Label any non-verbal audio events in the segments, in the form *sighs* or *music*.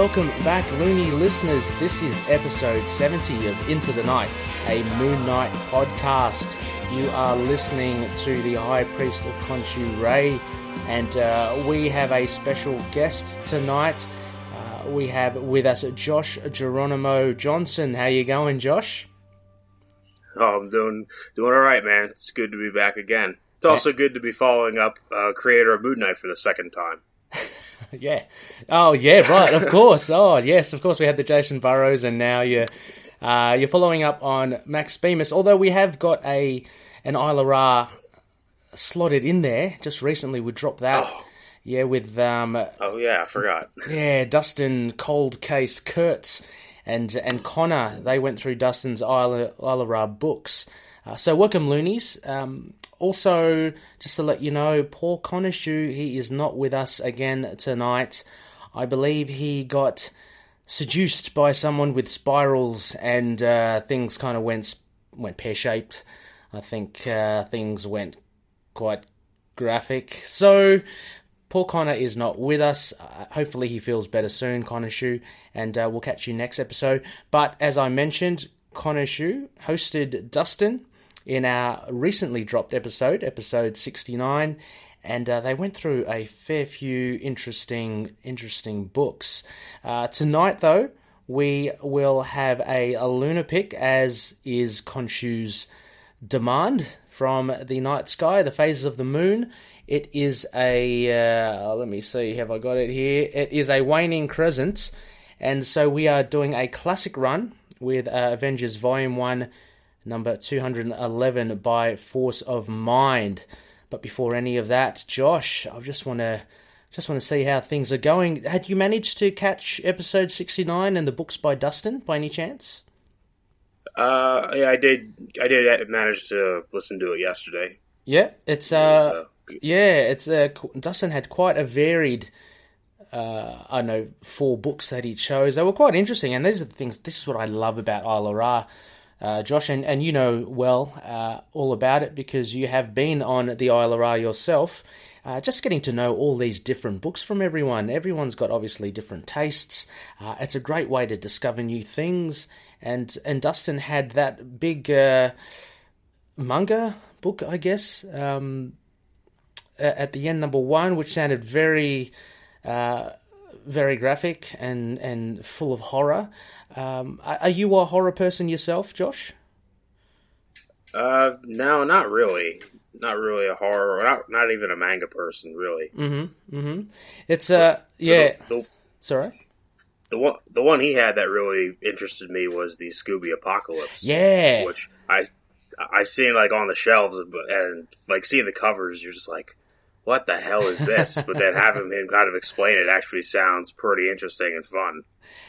Welcome back, Looney listeners. This is episode 70 of Into the Night, a Moon Knight podcast. You are listening to the High Priest of Khonshu Ray, and uh, we have a special guest tonight. Uh, we have with us Josh Geronimo Johnson. How you going, Josh? Oh, I'm doing doing all right, man. It's good to be back again. It's also good to be following up uh, creator of Moon Knight for the second time. *laughs* *laughs* yeah. Oh, yeah. Right. Of course. Oh, yes. Of course. We had the Jacen Burrows, and now you're uh, you're following up on Max Bemis. Although we have got a an Isla Ra slotted in there just recently. We dropped that. Oh. Yeah, with um, Oh yeah, I forgot. yeah, Dustin Cold Case Kurtz and and Connor. They went through Dustin's Isla, Isla Ra books. Uh, so welcome, loonies. Um, also, just to let you know, Paul Conishu, he is not with us again tonight. I believe he got seduced by someone with spirals, and uh, things kind of went went pear shaped. I think uh, things went quite graphic. So Paul Connor is not with us. Uh, hopefully, he feels better soon, Connor and uh, we'll catch you next episode. But as I mentioned, Connor hosted Dustin in our recently dropped episode, episode 69, and uh, they went through a fair few interesting, interesting books. Uh, tonight, though, we will have a, a lunar pick, as is Khonshu's demand from the night sky, the phases of the moon. It is a, uh, let me see, have I got it here? It is a waning crescent, and so we are doing a classic run with uh, Avengers Volume 1, number 211 by Force of Mind. But before any of that, Josh, I just want to just want to see how things are going. Had you managed to catch episode 69 and the books by Dustin by any chance? Uh, yeah, I did. I did manage to listen to it yesterday. Yeah, it's uh, So, yeah, it's uh, Dustin had quite a varied. Uh, I know four books that he chose. They were quite interesting, and these are the things. This is what I love about Isla Ra, uh, Josh, and, and you know well uh, all about it because you have been on the Isla Ra yourself. Uh, just getting to know all these different books from everyone. Everyone's got obviously different tastes. Uh, it's a great way to discover new things. And and Dustin had that big uh, manga book, I guess, um, at the end, number one, which sounded very, uh, very graphic and and full of horror. Um, are you a horror person yourself, Josh? uh, no, not really. Not really a horror. Not not even a manga person, really. It's uh, yeah. The, the, Sorry. the one the one he had that really interested me was the Scooby Apocalypse. Yeah. which I I've seen like on the shelves and like seeing the covers, you're just like, what the hell is this? but then having him kind of explain it actually sounds pretty interesting and fun.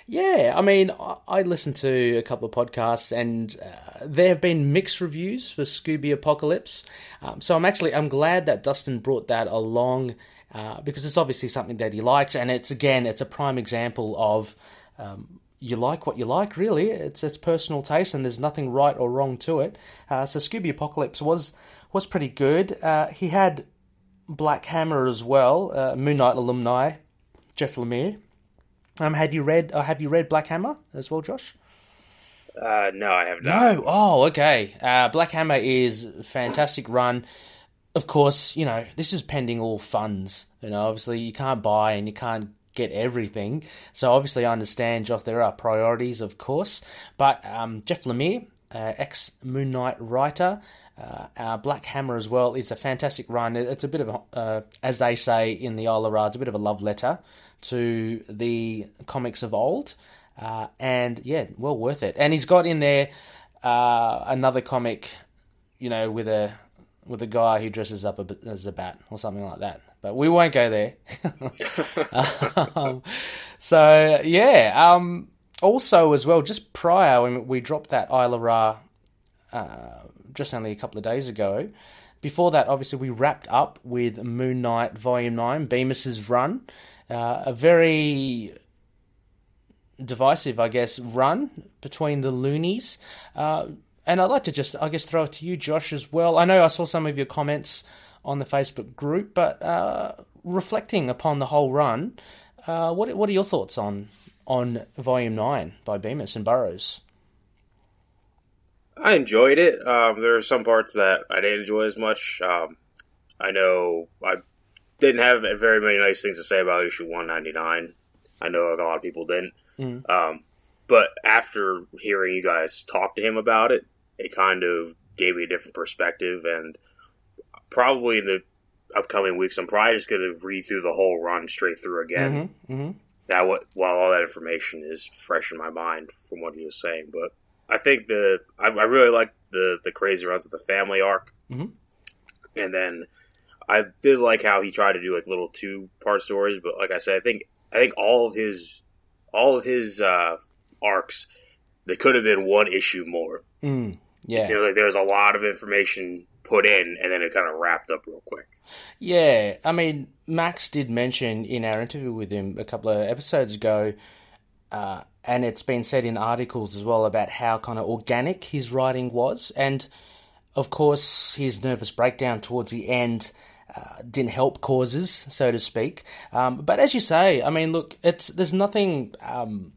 Yeah, I mean, I- listened to a couple of podcasts, and uh, there have been mixed reviews for Scooby Apocalypse. Um, so I'm actually I'm glad that Dustin brought that along uh, because it's obviously something that he likes, and it's again it's a prime example of um, you like what you like. Really, it's it's personal taste, and there's nothing right or wrong to it. Uh, so Scooby Apocalypse was was pretty good. Uh, he had Black Hammer as well, uh, Moon Knight alumni, Jeff Lemire. Um, had you read? Uh, have you read Black Hammer as well, Josh? Uh, no, I have not. No. Oh, okay. Uh, Black Hammer is fantastic run. Of course, you know this is pending all funds. You know, obviously you can't buy and you can't get everything. So obviously I understand, Josh. There are priorities, of course. But um, Jeff Lemire, uh, ex Moon Knight writer, uh, uh, Black Hammer as well is a fantastic run. It- It's a bit of, a, uh, as they say in the Isla Ra, it's a bit of a love letter to the comics of old. Uh, and yeah, well worth it. And he's got in there uh, another comic, you know, with a with a guy who dresses up a, as a bat or something like that. But we won't go there. *laughs* *laughs* um, so yeah. Um, also, as well, just prior when we dropped that Isla Ra uh, just only a couple of days ago. Before that, obviously, we wrapped up with Moon Knight Volume 9, Bemis's run. Uh, a very divisive, I guess, run between the loonies. Uh, and I'd like to just, I guess, throw it to you, Josh, as well. I know I saw some of your comments on the Facebook group, but uh, reflecting upon the whole run, Uh, what what are your thoughts on on Volume Nine by Bemis and Burrows? I enjoyed it. Um, there are some parts that I didn't enjoy as much. Um, I know I didn't have very many nice things to say about issue 199. I know a lot of people didn't. Mm. Um, but after hearing you guys talk to him about it, it kind of gave me a different perspective. And probably in the upcoming weeks, I'm probably just going to read through the whole run straight through again. Mm-hmm. Mm-hmm. That while all that information is fresh in my mind from what he was saying, but I think the I, I really like the the crazy runs of the family arc, Mhm. and then I did like how he tried to do like little two part stories. But like I said, I think I think all of his all of his uh, arcs they could have been one issue more. Mm. It Yeah, seems like there was a lot of information put in, and then it kind of wrapped up real quick. yeah. I mean, Max did mention in our interview with him a couple of episodes ago, uh, and it's been said in articles as well about how kind of organic his writing was, and of course his nervous breakdown towards the end. Uh, didn't help causes, so to speak. Um, but as you say, I mean, look, it's there's nothing um,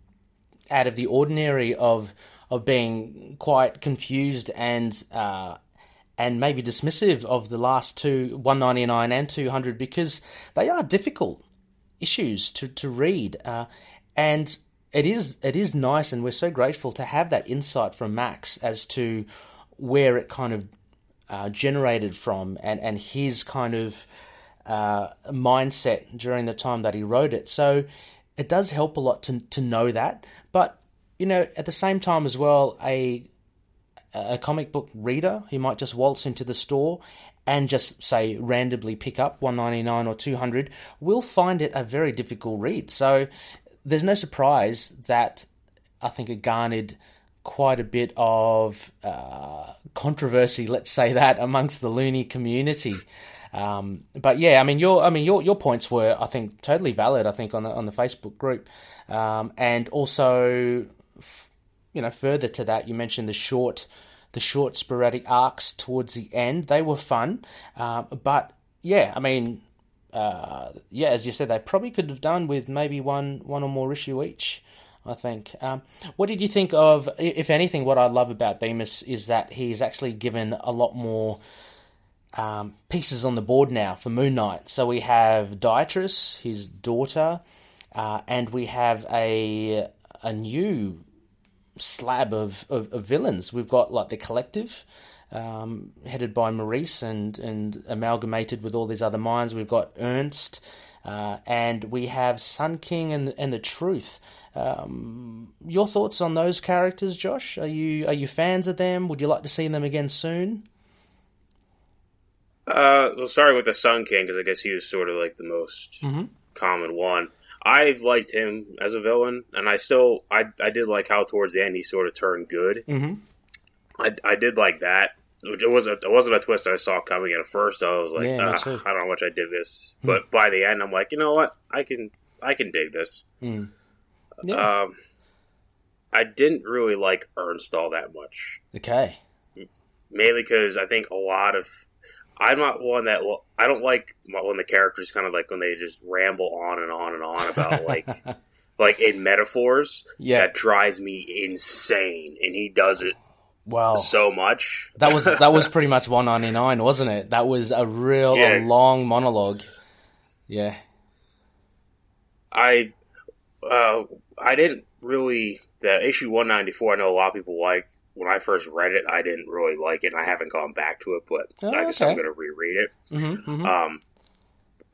out of the ordinary of of being quite confused and uh, and maybe dismissive of the last two 199 and 200 because they are difficult issues to to read uh, and it is it is nice and we're so grateful to have that insight from Max as to where it kind of uh, generated from and and his kind of uh, mindset during the time that he wrote it. So it does help a lot to to know that. But you know, at the same time as well, a a comic book reader who might just waltz into the store and just say randomly pick up 199 or 200 will find it a very difficult read. So there's no surprise that I think it garnered quite a bit of uh, controversy, let's say that, amongst the loony community. Um, but yeah, I mean your I mean your your points were I think totally valid. I think on the on the Facebook group, um, and also f- you know further to that, you mentioned the short the short sporadic arcs towards the end. They were fun, uh, but yeah, I mean. Uh, yeah, as you said, they probably could have done with maybe one, one or more issue each. I think. Um, what did you think of, if anything, what I love about Bemis is that he's actually given a lot more um, pieces on the board now for Moon Knight. So we have Diatrice, his daughter, uh, and we have a a new slab of, of, of villains. We've got like the Collective, um, headed by Maurice and, and amalgamated with all these other minds. We've got Ernst, uh, and we have Sun King and and the Truth. Um, your thoughts on those characters, Josh? Are you are you fans of them? Would you like to see them again soon? Uh, we'll start with the Sun King because I guess he was sort of like the most Mhm. common one. I've liked him as a villain, and I still I I did like how towards the end he sort of turned good. Mm-hmm. I, I did like that. It wasn't it wasn't a twist I saw coming at first. I was like, Yeah, "Ah. I don't know how much I did this, but by the end, I'm like, you know what, I can I can dig this. Mm. Yeah. Um, I didn't really like Ernst all that much, okay. mainly because I think a lot of I'm not one that I don't like when the characters kind of like when they just ramble on and on and on about like *laughs* like in metaphors. Yeah. that drives me insane, and he does it Well, so much. that was that was pretty much *laughs* 199, wasn't it? That was a real Yeah. a long monologue. Yeah. I uh, I didn't really the issue 194. I know a lot of people like. When I first read it, I didn't really like it, and I haven't gone back to it. But Oh, I guess okay. I'm going to reread it. Mm-hmm, Um,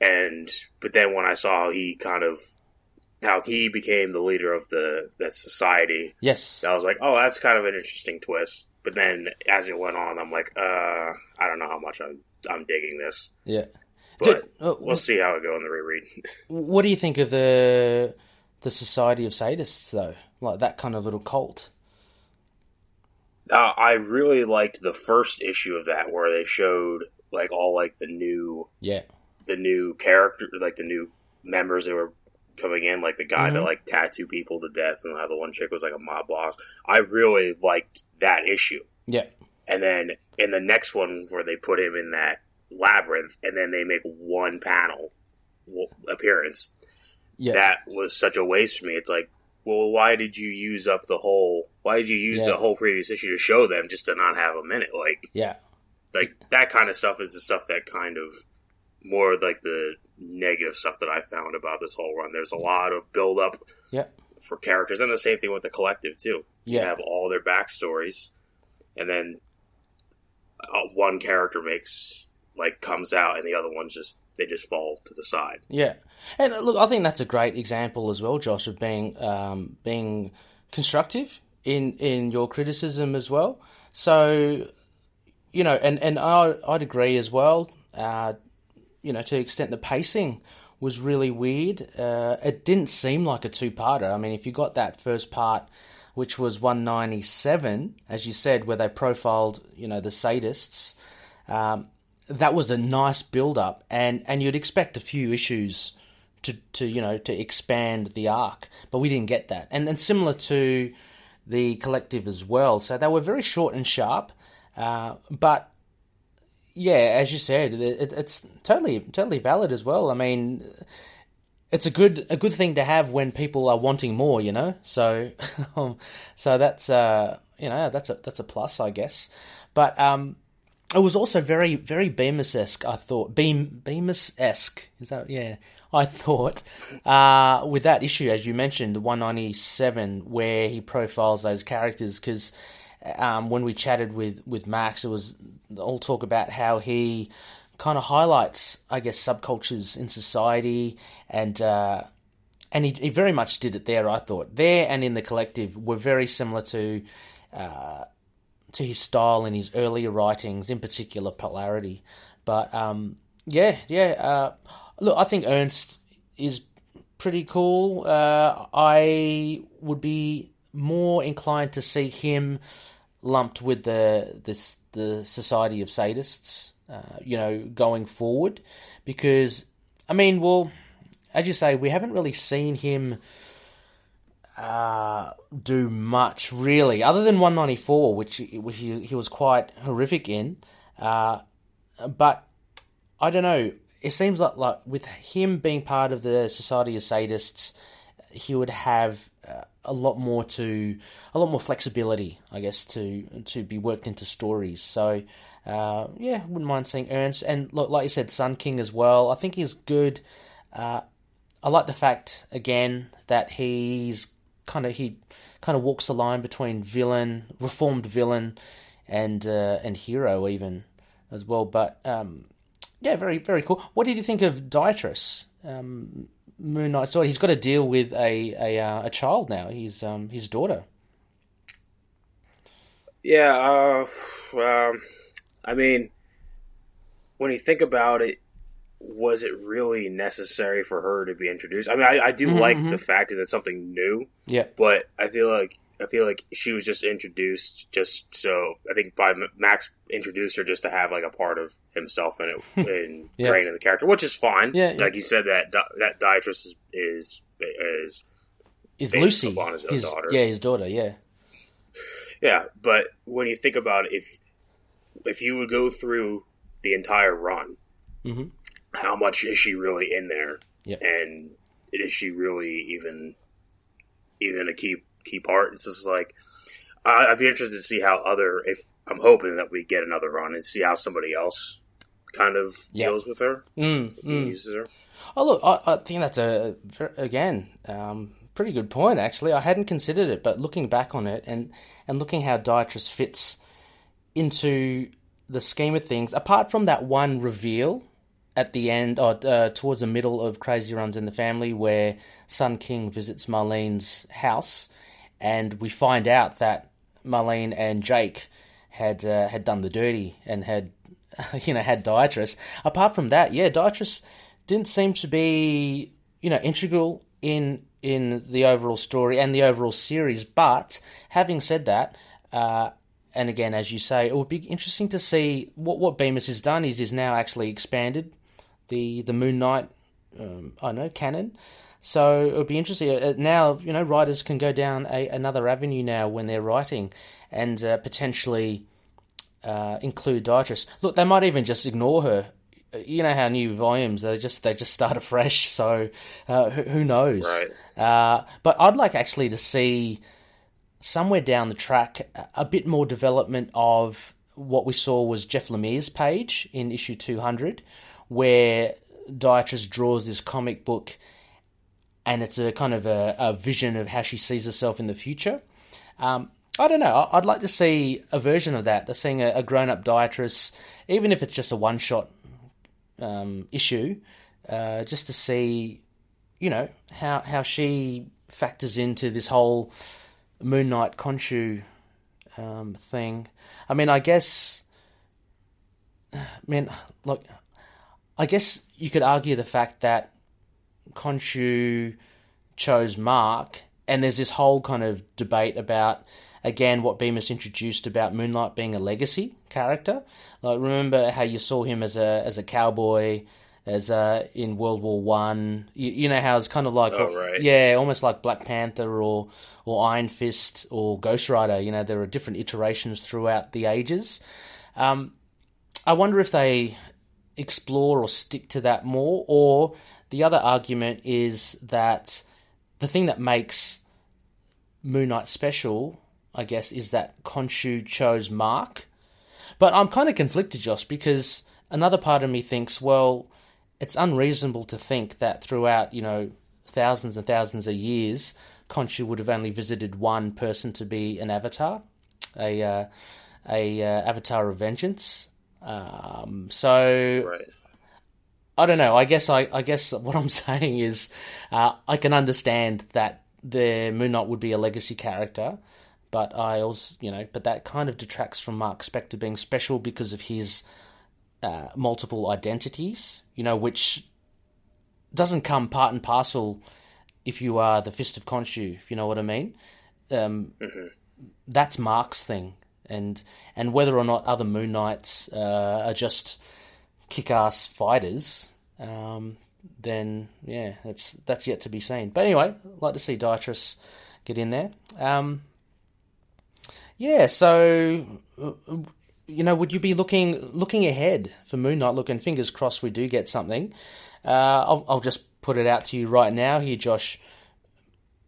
and but then when I saw he kind of how he became the leader of the that society, Yes. I was like, oh, that's kind of an interesting twist. But then as it went on, I'm like, uh, I don't know how much I'm I'm digging this, Yeah. but Did- uh, we'll see how it go in the reread. *laughs* What do you think of the the Society of Sadists though? Like that kind of little cult. Uh, I really liked the first issue of that where they showed like all like the new Yeah. the new character like the new members they were coming in like the guy that Mhm. like tattoo people to death and how the one chick was like a mob boss. I really liked that issue. Yeah. And then in the next one where they put him in that labyrinth and then they make one panel appearance. Yeah. that was such a waste for me. It's like, well, why did you use up the whole? Why did you use Yeah. the whole previous issue to show them just to not have a minute? Like, Yeah. like that kind of stuff is the stuff that kind of more like the negative stuff that I found about this whole run. There's a lot of build up Yeah. for characters, and the same thing with the collective too. You have all their backstories, and then uh, one character makes like comes out, and the other ones just they just fall to the side. Yeah, and look, I think that's a great example as well, Josh, of being um, being constructive in in your criticism as well. So, you know, and and I I'd agree as well. Uh, you know, to the extent the pacing was really weird. Uh, it didn't seem like a two parter. I mean, if you got that first part, which was one ninety seven, as you said, where they profiled, you know, the sadists. Um, that was a nice build up, and, and you'd expect a few issues to, to you know to expand the arc, but we didn't get that. And and similar to the collective as well. So they were very short and sharp, uh, but yeah, as you said, it, it's totally totally valid as well. I mean, it's a good a good thing to have when people are wanting more, you know. So *laughs* so that's uh, you know that's a that's a plus, I guess. But um, it was also very very Bemis esque. I thought Beam Bemis esque is that yeah. I thought uh, with that issue, as you mentioned, the 197, where he profiles those characters, because um, when we chatted with, with Max, it was all talk about how he kind of highlights, I guess, subcultures in society, and uh, and he, he very much did it there. I thought there and in the collective were very similar to uh, to his style in his earlier writings, in particular polarity. But um, yeah, yeah. Uh, look, I think Ernst is pretty cool. Uh, I would be more inclined to see him lumped with the this the Society of Sadists. Uh, you know, going forward, because I mean, well, as you say, we haven't really seen him uh, do much really, other than 194, which, which he, he was quite horrific in. Uh, but I don't know. It seems like like with him being part of the Society of Sadists, he would have a lot more to a lot more flexibility, I guess, to to be worked into stories. So uh, yeah, wouldn't mind seeing Ernst and look, like you said, Sun King as well. I think he's good. Uh, I like the fact again that he's kind of he kind of walks the line between villain, reformed villain, and uh, and hero even as well. But um, yeah, very very cool. What did you think of Diatrice? Um, Moon Knight's daughter. He's got to deal with a a, uh, a child now. He's um, his daughter. Yeah, uh, um, I mean, when you think about it, was it really necessary for her to be introduced? I mean, I, I do Mhm, like mhm. the fact is it's something new, Yeah, but I feel like I feel like she was just introduced just so I think by Max introduced her just to have like a part of himself in it *laughs* in Yeah. grain in the character, which is fine. Yeah, yeah. like you said that that Diatrice is is, is is Lucy upon his his daughter. yeah his daughter yeah Yeah, but when you think about it, if if you would go through the entire run, Mhm. how much is she really in there? Yep. And is she really even even a key key part? It's just like I I'd be interested to see how other. If I'm hoping that we get another run and see how somebody else kind of Yeah. deals with her, mm, mm. uses her. Oh look, I, I think that's a again um, pretty good point. Actually, I hadn't considered it, but looking back on it and and looking how Diatrice fits into the scheme of things, apart from that one reveal at the end or uh, towards the middle of Crazy Runs in the Family, where Sun King visits Marlene's house, and we find out that Marlene and Jake had uh, had done the dirty and had *laughs* you know had Diatrice. Apart from that, yeah, Diatrice didn't seem to be you know integral in in the overall story and the overall series. But having said that, uh, and again, as you say, it would be interesting to see what what Bemis has done. Is is now actually expanded the the Moon Knight, um, I know canon. So it would be interesting. Uh, now, you know, writers can go down a, another avenue now when they're writing, and uh, potentially uh, include Diatrice. Look, they might even just ignore her you know how new volumes they just they just start *laughs* afresh. So uh, who, who, knows? Right. Uh, but I'd like actually to see somewhere down the track a bit more development of what we saw was Jeff Lemire's page in issue two hundred, where Diatrice draws this comic book, and it's a kind of a, a vision of how she sees herself in the future. Um, I don't know. I'd like to see a version of that. Seeing a, a grown-up Diatrice, even if it's just a one-shot um, issue, uh, just to see, you know, how how she factors into this whole Moon Knight Khonshu um, thing. I mean, I guess, *sighs* man, look, I guess you could argue the fact that Khonshu chose Mark, and there's this whole kind of debate about again what Bemis introduced about Moon Knight being a legacy character. Like remember how you saw him as a as a cowboy, as uh, in World War One. You, you, know how it's kind of like oh, right. yeah, almost like Black Panther or or Iron Fist or Ghost Rider. You know there are different iterations throughout the ages. Um, I wonder if they explore or stick to that more, or the other argument is that the thing that makes Moon Knight special I guess, is that Khonshu chose Mark. But I'm kind of conflicted, Josh, because another part of me thinks, well, it's unreasonable to think that throughout, you know, thousands and thousands of years, Khonshu would have only visited one person to be an avatar, a uh, a uh, avatar of vengeance. Um, so right. I don't know. I guess I, I guess *laughs* what I'm saying is uh, I can understand that the Moon Knight would be a legacy character, but I also, you know, but that kind of detracts from Mark Spector being special because of his uh, multiple identities, you know, which doesn't come part and parcel if you are the Fist of Khonshu, if you know what I mean. Um, mm-hmm. That's Mark's thing, and and whether or not other Moon Knights uh, are just kick-ass fighters, um, then yeah, that's that's yet to be seen. But anyway, I'd like to see Diatrice get in there. Um, yeah, so you know, would you be looking looking ahead for Moon Knight? Looking, fingers crossed, we do get something. Uh, I'll, I'll just put it out to you right now here, Josh.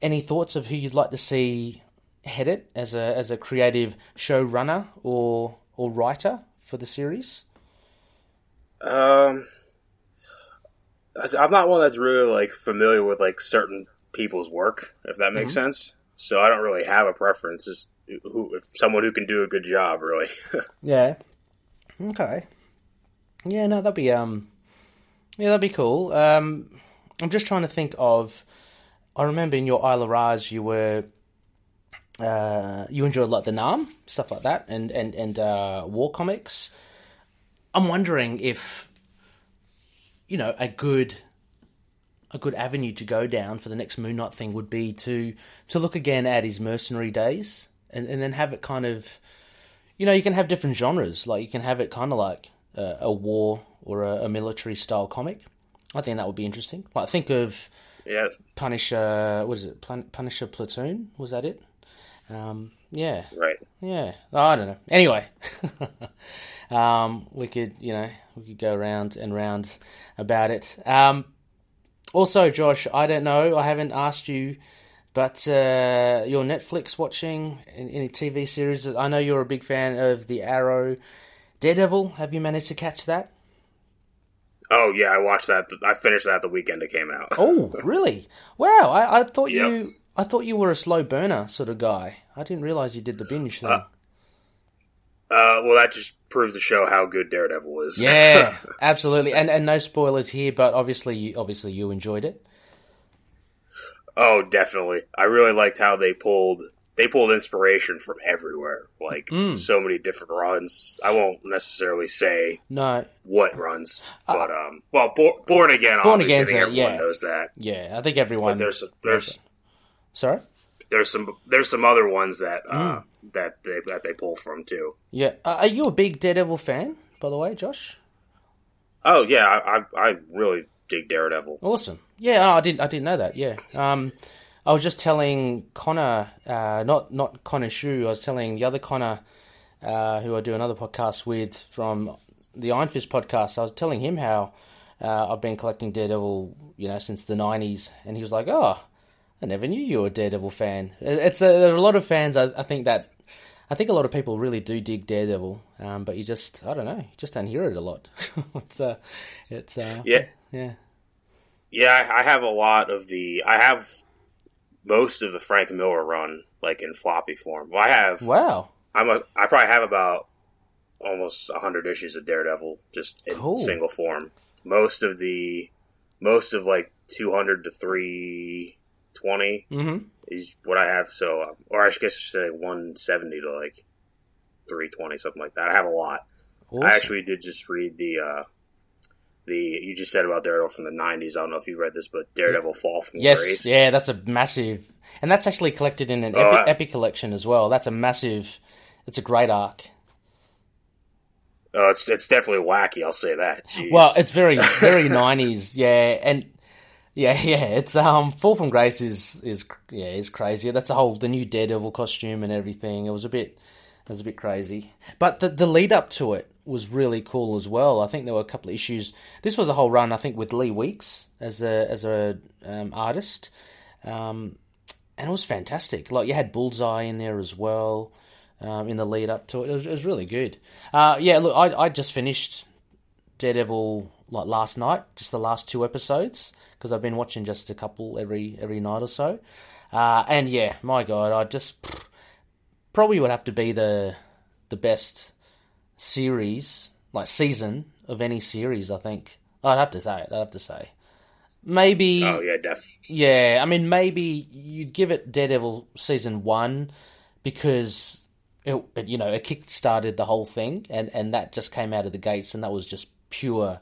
Any thoughts of who you'd like to see head it as a as a creative showrunner or or writer for the series? Um, I'm not one that's really like familiar with like certain people's work, if that makes mm-hmm. sense. So I don't really have a preference. Just who, someone who can do a good job, really. *laughs* yeah. Okay. Yeah, no, that'd be um, yeah, that'd be cool. Um, I'm just trying to think of. I remember in your Isla Raj, you were uh, you enjoyed like the Nam stuff like that, and and and uh, war comics. I'm wondering if you know a good a good avenue to go down for the next Moon Knight thing would be to to look again at his mercenary days and, and then have it kind of, you know, you can have different genres. Like you can have it kind of like a, a war or a, a, military style comic. I think that would be interesting. Like think of yeah Punisher. What is it? Punisher Platoon. Was that it? Um, yeah. Right. Yeah. I don't know. Anyway, *laughs* um, we could, you know, we could go round and round about it. Um, also, Josh, I don't know. I haven't asked you but uh, your Netflix watching any TV series? I know you're a big fan of the Arrow, Daredevil. Have you managed to catch that? Oh yeah, I watched that. I finished that the weekend it came out. oh *laughs* really? Wow! I, I thought yep. you I thought you were a slow burner sort of guy. I didn't realize you did the binge thing. Uh, uh, well, that just proves to show how good Daredevil is. yeah, *laughs* absolutely. And and no spoilers here, but obviously, obviously, you enjoyed it. Oh, definitely. I really liked how they pulled they pulled inspiration from everywhere, like mm. so many different runs. I won't necessarily say no what runs, uh, but um, well, Bo- Born Again, Born Again, everyone yeah. knows that. Yeah, I think everyone. But there's there's sorry. There's some there's some other ones that uh, mm. that they that they pull from too. Yeah, uh, are you a big Daredevil fan, by the way, Josh? Oh yeah, I I, I really dig Daredevil. Awesome. Yeah, oh, I didn't I didn't know that. Yeah. Um, I was just telling Connor, uh, not not Connor Shu. I was telling the other Connor, uh, who I do another podcast with from the Iron Fist podcast, I was telling him how uh, I've been collecting Daredevil, you know, since the '90s, and he was like, "Oh, I never knew you were a Daredevil fan." It's a, there are a lot of fans. I, I think that I think a lot of people really do dig Daredevil, um, but you just I don't know, you just don't hear it a lot. *laughs* it's uh, it's uh, Yeah. yeah. Yeah, I have a lot of the. I have most of the Frank Miller run, like in floppy form. Well, I have. Wow. I'm a. I probably have about almost hundred issues of Daredevil just in Cool. single form. Most of the, most of like two hundred to three twenty Mm-hmm. is what I have. So, or I guess I should say one seventy to like three twenty, something like that. I have a lot. Awesome. I actually did just read the. uh the you just said about Daredevil from the '90s. I don't know if you've read this, but Daredevil Fall from Yes, Grace. yeah, that's a massive, and that's actually collected in an Oh, epic, I- collection as well. That's a massive. It's a great arc. Oh, it's it's definitely wacky. I'll say that. Jeez. Well, it's very very *laughs* nineties, yeah, and yeah, *laughs* yeah. It's um, Fall from Grace is is yeah is crazy. That's the whole the new Daredevil costume and everything. It was a bit it was a bit crazy, but the the lead up to it was really cool as well. I think there were a couple of issues. This was a whole run, I think, with Lee Weeks as a as a um, artist, um, and it was fantastic. Like you had Bullseye in there as well. Um, in the lead up to it, it was, it was really good. Uh, yeah, look, I, I just finished Daredevil like last night, just the last two episodes, because I've been watching just a couple every every night or so. Uh, and yeah, my God, I just probably would have to be the the best series, like season of any series. I think I'd have to say it. I'd have to say maybe. oh yeah, def. Yeah, I mean, maybe you'd give it Daredevil season one because it, it you know it kick started the whole thing, and and that just came out of the gates, and that was just pure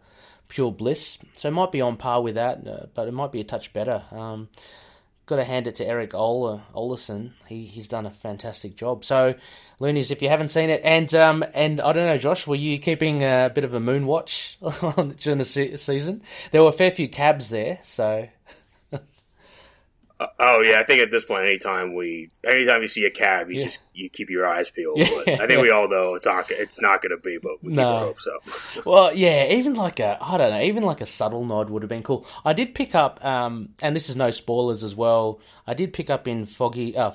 pure bliss. So it might be on par with that, uh, but it might be a touch better. Um, Got to hand it to Eric Ola, Oleson. He he's done a fantastic job. So, Loonies, if you haven't seen it, and um and I don't know, Josh, were you keeping a bit of a moon watch *laughs* during the se- season? There were a fair few cabs there, so *laughs* oh yeah, I think at this point, anytime we, anytime you see a cab, you Yeah. just you keep your eyes peeled. *laughs* Yeah. I think we all know it's not it's not going to be, but we keep No. our hopes up. *laughs* Well, yeah, even like a I don't know, even like a subtle nod would have been cool. I did pick up, um, and this is no spoilers as well. I did pick up in Foggy, uh,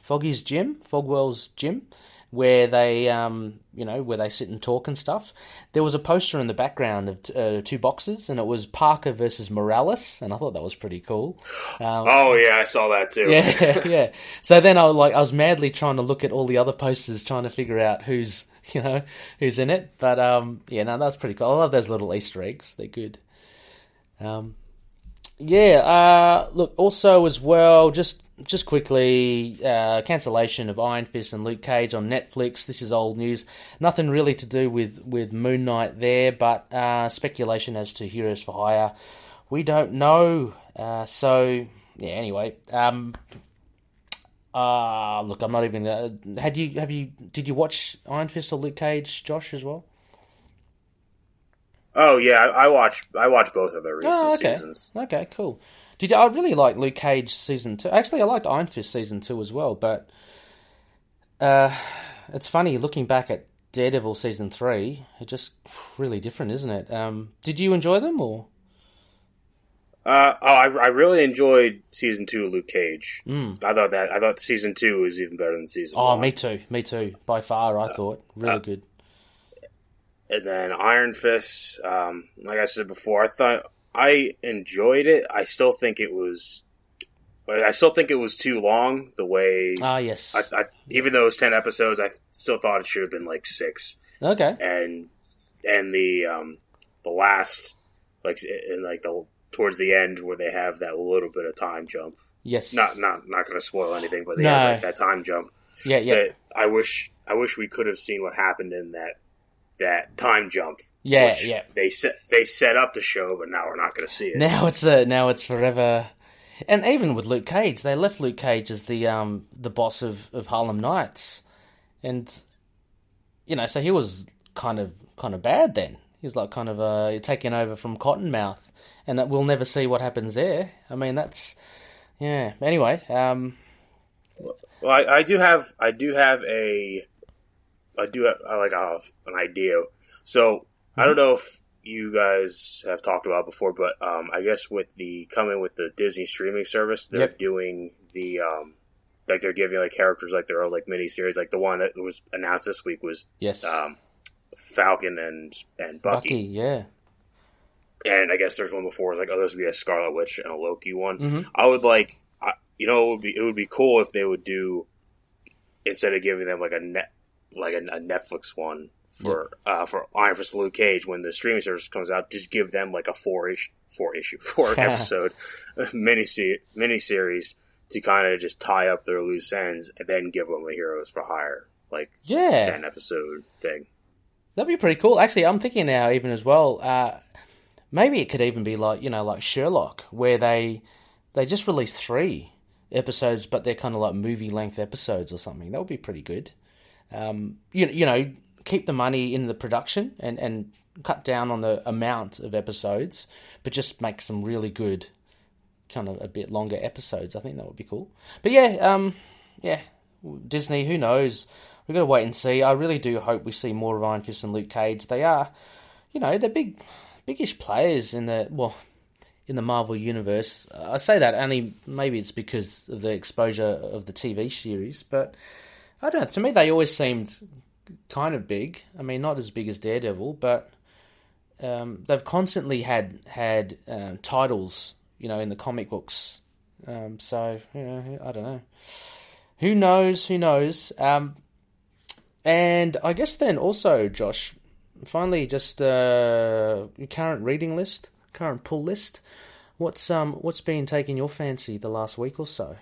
Foggy's gym, Fogwell's gym, where they, um, you know, where they sit and talk and stuff. There was a poster in the background of t- uh, two boxes, and it was Parker versus Morales, and I thought that was pretty cool. Um, Oh yeah, I saw that too. yeah, *laughs* yeah. So then I was like, I was madly trying to look at all the other posters, trying to figure out who's, *laughs* you know, who's in it. But um, yeah, no, that's pretty cool. I love those little Easter eggs; they're good. Um, yeah. Uh, look, also as well, just just quickly, uh, cancellation of Iron Fist and Luke Cage on Netflix. This is old news. Nothing really to do with with Moon Knight there, but uh, speculation as to Heroes for Hire. We don't know. Uh, so yeah. Anyway, um, uh look, I'm not even. Uh, had you have you did you watch Iron Fist or Luke Cage, Josh, as well? Oh yeah, I, watched I watched both of the recent Oh, okay. seasons. Okay, cool. Did you, I really like Luke Cage season two? Actually, I liked Iron Fist season two as well. But uh, it's funny looking back at Daredevil season three. It just really different, isn't it? Um, did you enjoy them or? Uh, oh, I, I really enjoyed season two of Luke Cage. Mm. I thought that I thought season two was even better than season Oh, one. me too. Me too. By far, I thought really good. And then Iron Fist, um, like I said before, I thought I enjoyed it. I still think it was, I still think it was too long. The way, Ah, yes. I, I, even though it was ten episodes, I still thought it should have been like six. okay. And and the um, the last, like in like the towards the end where they have that little bit of time jump. Yes. Not not not going to spoil anything, but they No. have like that time jump. Yeah. Yeah. I wish I wish we could have seen what happened in that that time jump Yeah. Yeah. They set they set up the show, but now we're not going to see it. Now it's uh, now it's forever. And even with Luke Cage, they left Luke Cage as the um the boss of, of Harlem Knights, and you know, so he was kind of kind of bad then. He was like kind of uh taking over from Cottonmouth, and we'll never see what happens there. I mean, that's yeah. Anyway, um, Well, I, I do have I do have a I do have I like a, an idea. So I don't know if you guys have talked about before, but um, I guess with the coming with the Disney streaming service, they're Yep. doing the um, like they're giving like characters like their own like mini series. Like the one that was announced this week was Yes. um, Falcon and and Bucky, Bucky. yeah. and I guess there's one before. Like oh, there's be a Scarlet Witch and a Loki one. Mhm. I would like, I, you know, it would be it would be cool if they would do instead of giving them like a net like a, a Netflix one for uh for Iron Fist Luke Cage when the streaming service comes out, just give them like a *laughs* four ish four issue four episode *laughs* mini mini series to kind of just tie up their loose ends and then give them a Heroes for Hire like Yeah. ten episode thing. That'd be pretty cool. Actually, I'm thinking now, even as well, uh, maybe it could even be like, you know, like Sherlock, where they they just release three episodes, but they're kind of like movie length episodes or something. That would be pretty good. Um, you, you know, keep the money in the production and, and cut down on the amount of episodes, but just make some really good, kind of a bit longer episodes. I think that would be cool. But yeah, um, yeah, Disney, who knows? We've got to wait and see. I really do hope we see more of Iron Fist and Luke Cage. They are, you know, they're big, biggish players in the well, in the Marvel universe. I say that only maybe it's because of the exposure of the TV series, but I don't know. To me, they always seemed kind of big. I mean, not as big as Daredevil, but um, they've constantly had had um, titles, you know, in the comic books. Um, so I don't know. Who knows? Who knows? Um, and I guess then also, Josh, finally, just uh, your current reading list, current pull list. What's um what's been taking your fancy the last week or so?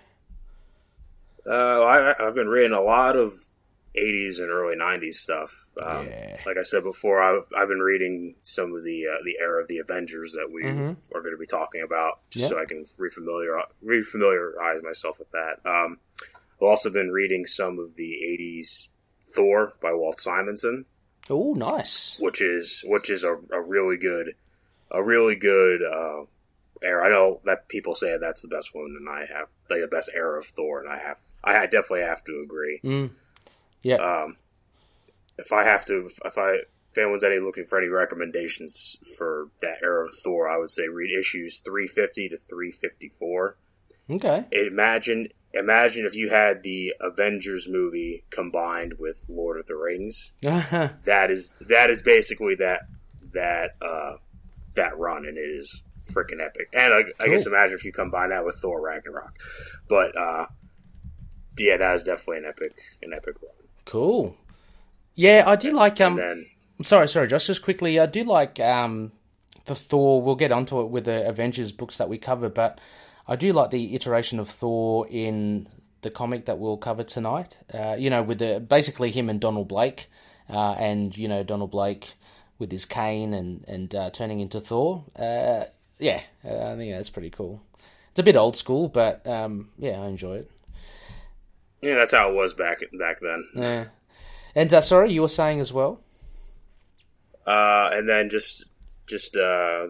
Uh, I, I've been reading a lot of 80s and early 90s stuff. Um, Yeah. Like I said before, I've, I've been reading some of the uh, the era of the Avengers that we Mhm. are going to be talking about, just Yep. so I can refamiliar refamiliarize myself with that. Um, I've also been reading some of the 80s Thor by Walt Simonson, Oh, nice. which is which is a, a really good a really good uh, era. I know that people say that's the best one, and I have like the best era of Thor, and I have I definitely have to agree. Mm. Yeah. Um, if I have to, if I if anyone's any looking for any recommendations for that era of Thor, I would say read issues three fifty to three fifty four. Okay. Imagine imagine if you had the Avengers movie combined with Lord of the Rings. *laughs* That is that is basically that that uh, that run, and it is freaking epic. And I, I guess imagine if you combine that with Thor Ragnarok. But uh, yeah, that is definitely an epic an epic run. Cool. Yeah, I do like um. then Sorry, sorry, Josh. Just quickly, I do like um the Thor. We'll get onto it with the Avengers books that we cover, but I do like the iteration of Thor in the comic that we'll cover tonight. Uh, you know, with the basically him and Donald Blake, uh, and you know Donald Blake with his cane and and uh, turning into Thor. Uh, yeah, I think that's pretty cool. It's a bit old school, but um, yeah, I enjoy it. Yeah, that's how it was back back then. Yeah. And uh, sorry, you were saying as well. Uh, and then just just uh,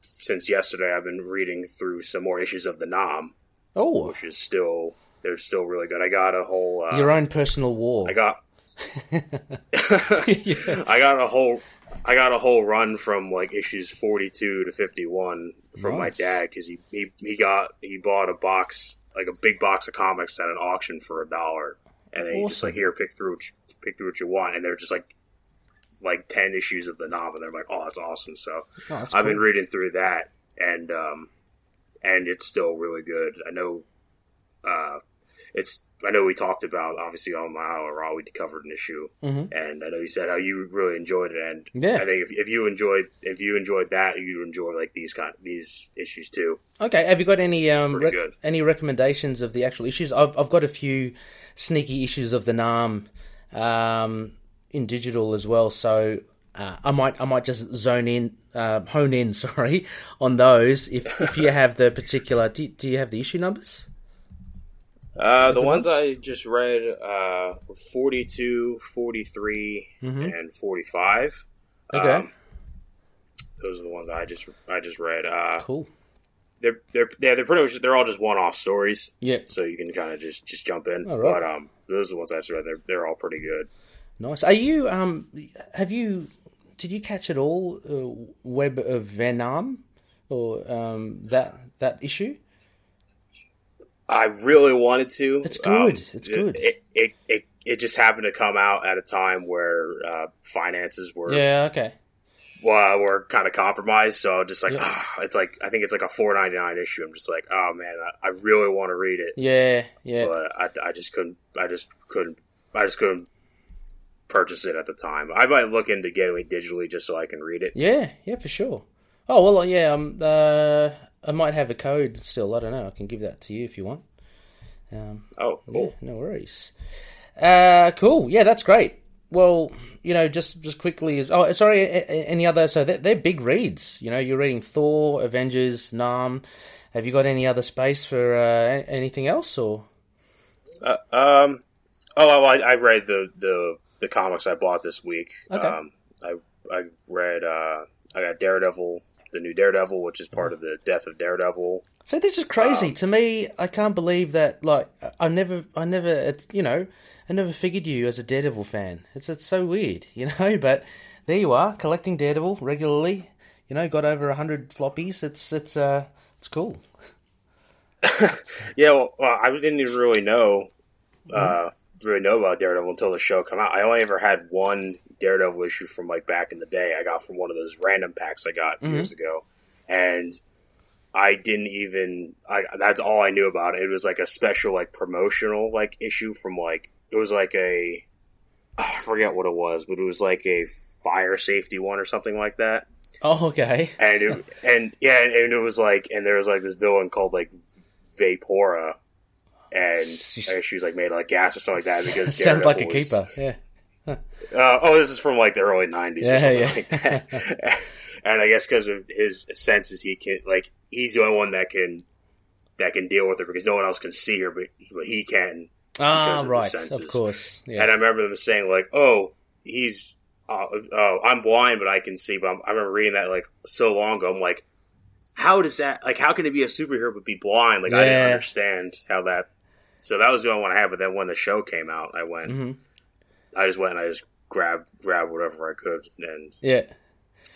since yesterday, I've been reading through some more issues of the Nam. Oh, which is still they're still really good. I got a whole. Uh, your own personal war. I got. *laughs* *laughs* I got a whole. I got a whole run from like issues forty two to fifty one from my dad because he, he he got he bought a box like a big box of comics at an auction for a dollar, and then he just like here pick through what you, pick through what you want, and they're just like like ten issues of the novel. And they're like, oh, that's awesome. So Oh, that's I've cool. been reading through that, and um, and it's still really good. I know, uh, it's. I know we talked about obviously on my hour Raw we covered an issue, Mhm. and I know you said how you really enjoyed it, and Yeah. I think if, if you enjoyed if you enjoyed that, you enjoy like these kind these issues too. Okay, have you got any um good. any recommendations of the actual issues? I've I've got a few sneaky issues of the Nam um in digital as well, so uh, I might I might just zone in uh, hone in *laughs* sorry on those if if you *laughs* have the particular do, do you have the issue numbers? Uh, the ones? I just read uh, were 42, 43, Mhm. and 45. Okay. Um, those are the ones I just I just read. Uh, Cool. they're they're yeah, they're pretty much they're all just one off stories. Yeah. so you can kind of just just jump in. All right. But um, those are the ones I just read. They're they're all pretty good. Nice. Are you um have you did you catch it all? Uh, Web of Venom, or um, that that issue? I really wanted to. It's good. Um, it's good. It, it, it it just happened to come out at a time where uh, finances were yeah okay well, were kind of compromised. So just like, oh, it's like I think it's like a four ninety nine issue. I'm just like, oh man, I, I, really want to read it. Yeah, yeah. But I, I just couldn't. I just couldn't. I just couldn't purchase it at the time. I might look into getting it digitally just so I can read it. Yeah, yeah, for sure. Oh well, yeah. Um, uh, I might have a code still. I don't know. I can give that to you if you want. Um, oh, cool. Yeah, no worries. Uh, cool. Yeah, that's great. Well, you know, just just quickly. Oh, sorry. Any other? So they're, they're big reads. You know, you're reading Thor, Avengers, Nam. Have you got any other space for uh, anything else, or? Uh, um. Oh, well, I, I, read the, the the comics I bought this week. Okay. Um, I I read. Uh, I got Daredevil, the new Daredevil, which is part of the Death of Daredevil. So this is crazy um, to me. I can't believe that. Like, I never, I never, you know, I never figured you as a Daredevil fan. It's it's so weird, *laughs* you know. But there you are, collecting Daredevil regularly. You know, got over hundred floppies. It's it's uh it's cool. *laughs* yeah, well, well, I didn't even really know uh, mm-hmm. Really know about Daredevil until the show came out. I only ever had one Daredevil issue from like back in the day. I got from one of those random packs I got mm-hmm. years ago, and I didn't even. I that's all I knew about it. It was like a special like promotional like issue from like it was like a oh, I forget what it was, but it was like a fire safety one or something like that. Oh, okay. And it, and yeah, and it was like, and there was like this villain called like Vapora, and I guess she was like made of like gas or something like that. Because *laughs* sounds like a keeper, yeah. Huh. Uh, oh, this is from like the early '90s yeah, or something yeah. like that. *laughs* and I guess because of his senses, he can like he's the only one that can that can deal with her because no one else can see her, but, but he can. Ah, right, of course. Yeah. And I remember them saying like, "Oh, he's uh, oh, I'm blind, but I can see." But I'm, i remember reading that like so long ago. I'm like, how does that like? How can it be a superhero but be blind? Like yeah. I didn't understand how that. So that was the only one I had. But then when the show came out, I went. Mm-hmm. I just went and I just grabbed grabbed whatever I could, and yeah,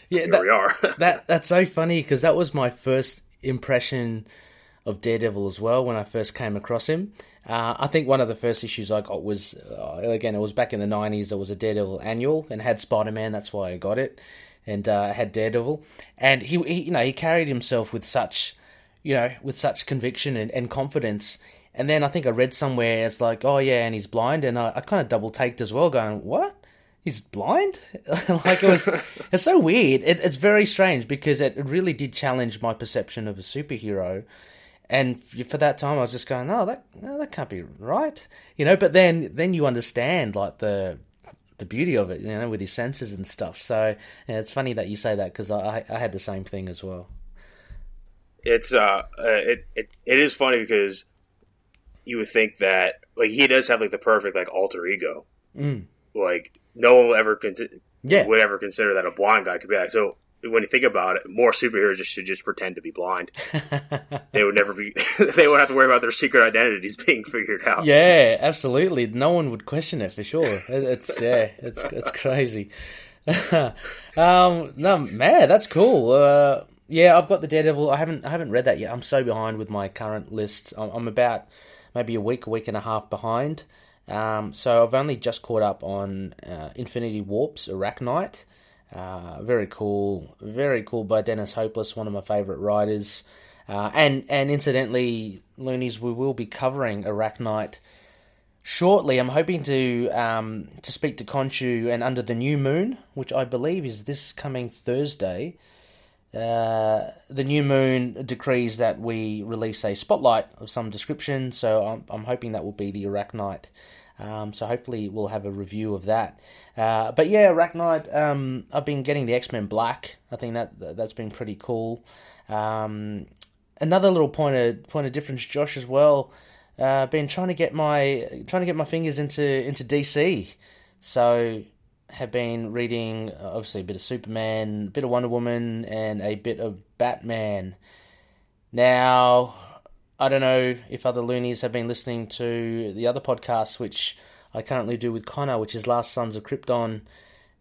yeah. That, we are. *laughs* that that's so funny because that was my first impression of Daredevil as well when I first came across him. Uh, I think one of the first issues I got was uh, again it was back in the nineties. There was a Daredevil annual and had Spider Man. That's why I got it, and uh, had Daredevil. And he, he, you know, he carried himself with such, you know, with such conviction and, and confidence. And then I think I read somewhere it's like, oh yeah, and he's blind, and I, I kind of double taked as well, going, what? He's blind? *laughs* like it was, *laughs* it's so weird. It, it's very strange because it really did challenge my perception of a superhero and for that time, I was just going, "Oh, that no, that can't be right," you know. But then, then you understand like the the beauty of it, you know, with his senses and stuff. So yeah, it's funny that you say that because I I had the same thing as well. It's uh, uh, it it it is funny because you would think that like he does have like the perfect like alter ego, mm. like no one will ever consider yeah. would ever consider that a blind guy could be like so when you think about it, more superheroes just should just pretend to be blind. *laughs* they would never be. *laughs* they would have to worry about their secret identities *laughs* being figured out. Yeah, absolutely. No one would question it for sure. It's yeah, it's it's crazy. um, no, man, that's cool. Uh, yeah, I've got the Daredevil. I haven't I haven't read that yet. I'm so behind with my current list. I'm, I'm about maybe a week, a week and a half behind. Um, so I've only just caught up on uh, Infinity Warps Arachknight. Uh, very cool, very cool by Dennis Hopeless, one of my favourite writers. Uh, and and incidentally, Loonies, we will be covering Arachknight shortly. I'm hoping to um, to speak to Khonshu and Under the New Moon, which I believe is this coming Thursday. Uh, the new moon decrees that we release a spotlight of some description, so I'm, I'm hoping that will be the Arachknight um, so hopefully we'll have a review of that. Uh, but yeah, Arachknight, um, I've been getting the X Men Black. I think that that's been pretty cool. Um, another little point of point of difference, Josh, as well. Uh, been trying to get my trying to get my fingers into into DC. So have been reading obviously a bit of Superman, a bit of Wonder Woman, and a bit of Batman. Now I don't know if other loonies have been listening to the other podcasts, which I currently do with Connor, which is Last Sons of Krypton.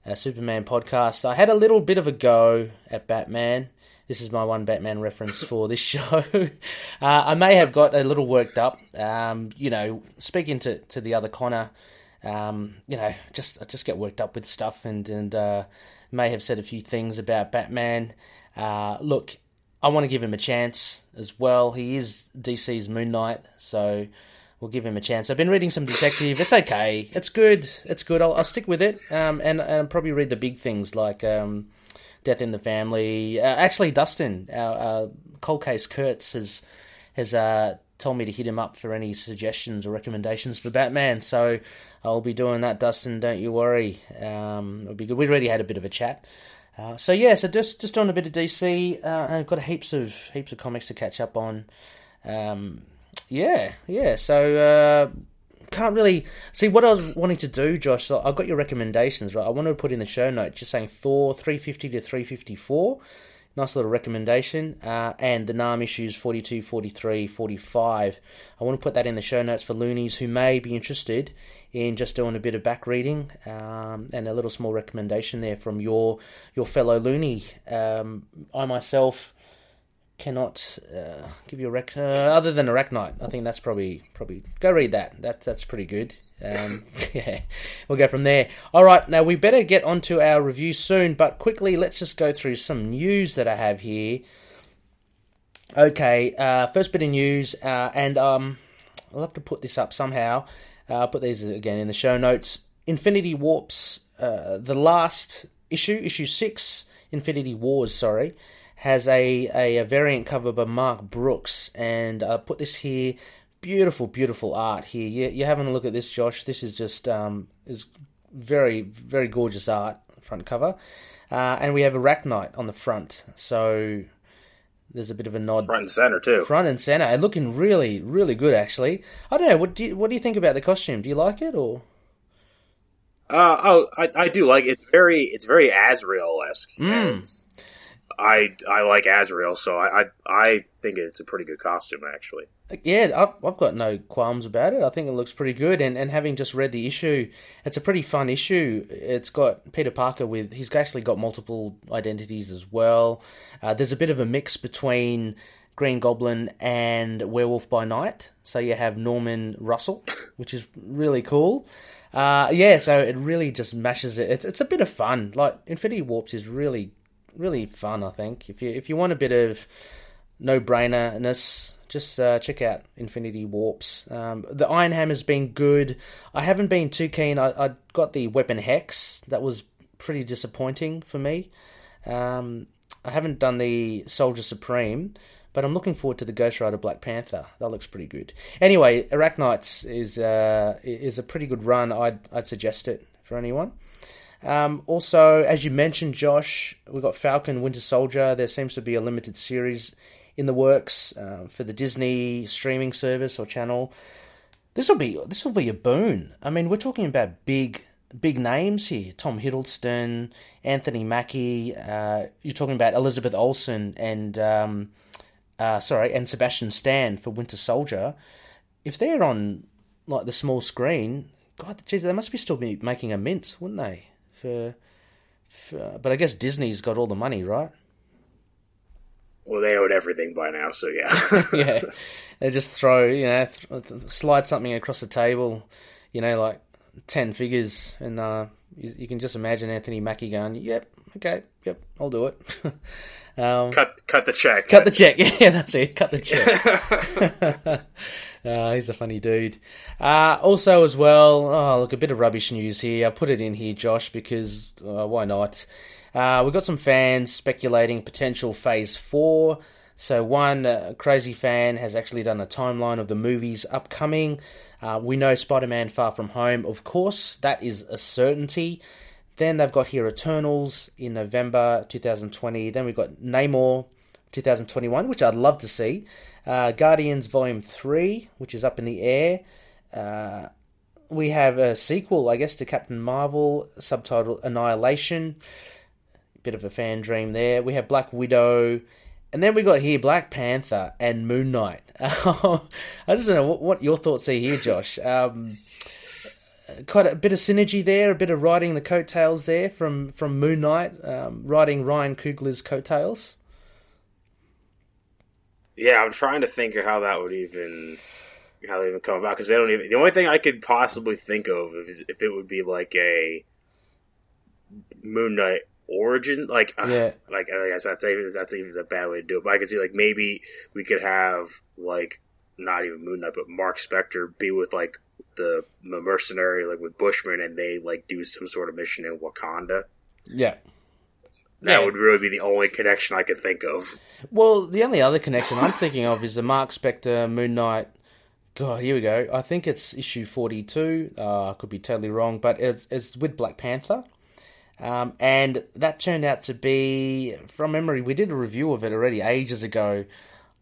uh, Superman podcast. I had a little bit of a go at Batman. This is my one Batman reference *laughs* for this show. uh, I may have got a little worked up. Um, you know, speaking to, to the other Connor, um, you know, just I just get worked up with stuff and and uh, may have said a few things about Batman. Uh, look, I want to give him a chance as well. He is DC's Moon Knight, so we'll give him a chance. I've been reading some detective. It's okay. It's good. It's good. I'll, I'll stick with it. Um, and and probably read the big things like um, Death in the Family. Uh, actually, Dustin, our uh, cold case Kurtz has has uh, told me to hit him up for any suggestions or recommendations for Batman. So I'll be doing that, Dustin. Don't you worry. Um, it'll be good. We already had a bit of a chat. Uh, so yeah, so just just doing a bit of DC. Uh, I've got heaps of heaps of comics to catch up on. Um, yeah, yeah. So uh, can't really see what I was wanting to do, Josh. So I got your recommendations right. I wanted to put in the show note just saying Thor three fifty to three fifty four. Nice little recommendation. Uh, and the Nam issues 42, 43, 45. I want to put that in the show notes for loonies who may be interested in just doing a bit of back reading um, and a little small recommendation there from your your fellow loony. Um, I myself cannot uh, give you a rec uh, other than Arachknight. I think that's probably probably go read that. That's that's pretty good. Um, *laughs* yeah, we'll go from there. All right, now we better get onto our review soon, but quickly, let's just go through some news that I have here. Okay, uh, first bit of news, uh, and um, I'll have to put this up somehow. Uh, I'll put these again in the show notes. Infinity Warps, uh, the last issue, issue six, Infinity Wars, sorry, has a, a, a variant cover by Mark Brooks, and I'll put this here beautiful, beautiful art here. You, you're having a look at this, Josh. This is just um, is very, very gorgeous art front cover, uh, and we have Arachknight on the front. So there's a bit of a nod, front and center too. Front and center, and looking really, really good actually. I don't know. What do you, what do you think about the costume? Do you like it or? Uh, oh, I, I do like it. It's very it's very Azrael esque. Mm. I I like Azrael, so I, I I think it's a pretty good costume actually. Yeah, I've, I've got no qualms about it. I think it looks pretty good, and, and having just read the issue, it's a pretty fun issue. It's got Peter Parker with he's actually got multiple identities as well. Uh, there's a bit of a mix between Green Goblin and Werewolf by Night. So you have Norman Russell, *coughs* which is really cool. Uh, yeah, so it really just mashes it. It's it's a bit of fun. Like Infinity Warps is really really fun. I think if you if you want a bit of no brainerness, just uh, check out Infinity Warps. Um, the Iron Hammer's been good. I haven't been too keen. I, I got the Weapon Hex. That was pretty disappointing for me. Um, I haven't done the Soldier Supreme, but I'm looking forward to the Ghost Rider Black Panther. That looks pretty good. Anyway, Arachknights is uh, is a pretty good run. I'd I'd suggest it for anyone. Um, also, as you mentioned, Josh, we've got Falcon Winter Soldier. There seems to be a limited series in the works uh, for the Disney streaming service or channel. This will be this will be a boon. I mean, we're talking about big big names here: Tom Hiddleston, Anthony Mackie. Uh, you're talking about Elizabeth Olsen and um, uh, sorry, and Sebastian Stan for Winter Soldier. If they're on like the small screen, God, geez, they must be still be making a mint, wouldn't they? For, for, but I guess Disney's got all the money, right? Well, they own everything by now, so yeah. *laughs* yeah, *laughs* they just throw, you know, th- slide something across the table, you know, like ten figures, and uh, you, you, can just imagine Anthony Mackie going, "Yep, okay, yep, I'll do it." *laughs* um, cut, cut the check. Cut the check. Yeah, that's it. Cut the check. Uh, he's a funny dude. Uh, also, as well, oh, look, a bit of rubbish news here. I put it in here, Josh, because uh, why not? Uh, we've got some fans speculating potential Phase 4. So, one uh, crazy fan has actually done a timeline of the movies upcoming. Uh, we know Spider Man Far From Home, of course, that is a certainty. Then they've got here Eternals in November 2020. Then we've got Namor 2021, which I'd love to see. Uh, Guardians Volume 3, which is up in the air. Uh, we have a sequel, I guess, to Captain Marvel, subtitled Annihilation. Bit of a fan dream there. We have Black Widow. And then we got here Black Panther and Moon Knight. *laughs* I just don't know what, what, your thoughts are here, Josh. Um, quite a bit of synergy there, a bit of riding the coattails there from from Moon Knight, um, riding Ryan Coogler's coattails. Yeah, I'm trying to think of how that would even how they even come about because they don't even. The only thing I could possibly think of if, if it would be like a Moon Knight origin, like uh, like I guess that's even that's even a bad way to do it. But I could see like maybe we could have like not even Moon Knight, but Mark Spector be with like the mercenary, like with Bushman, and they like do some sort of mission in Wakanda. Yeah. That Yeah. would really be the only connection I could think of. Well, the only other connection I'm thinking of is the Mark Spector Moon Knight. God, here we go. I think it's issue 42. Uh, I could be totally wrong, but it's, it's with Black Panther. Um, and that turned out to be, from memory, we did a review of it already ages ago.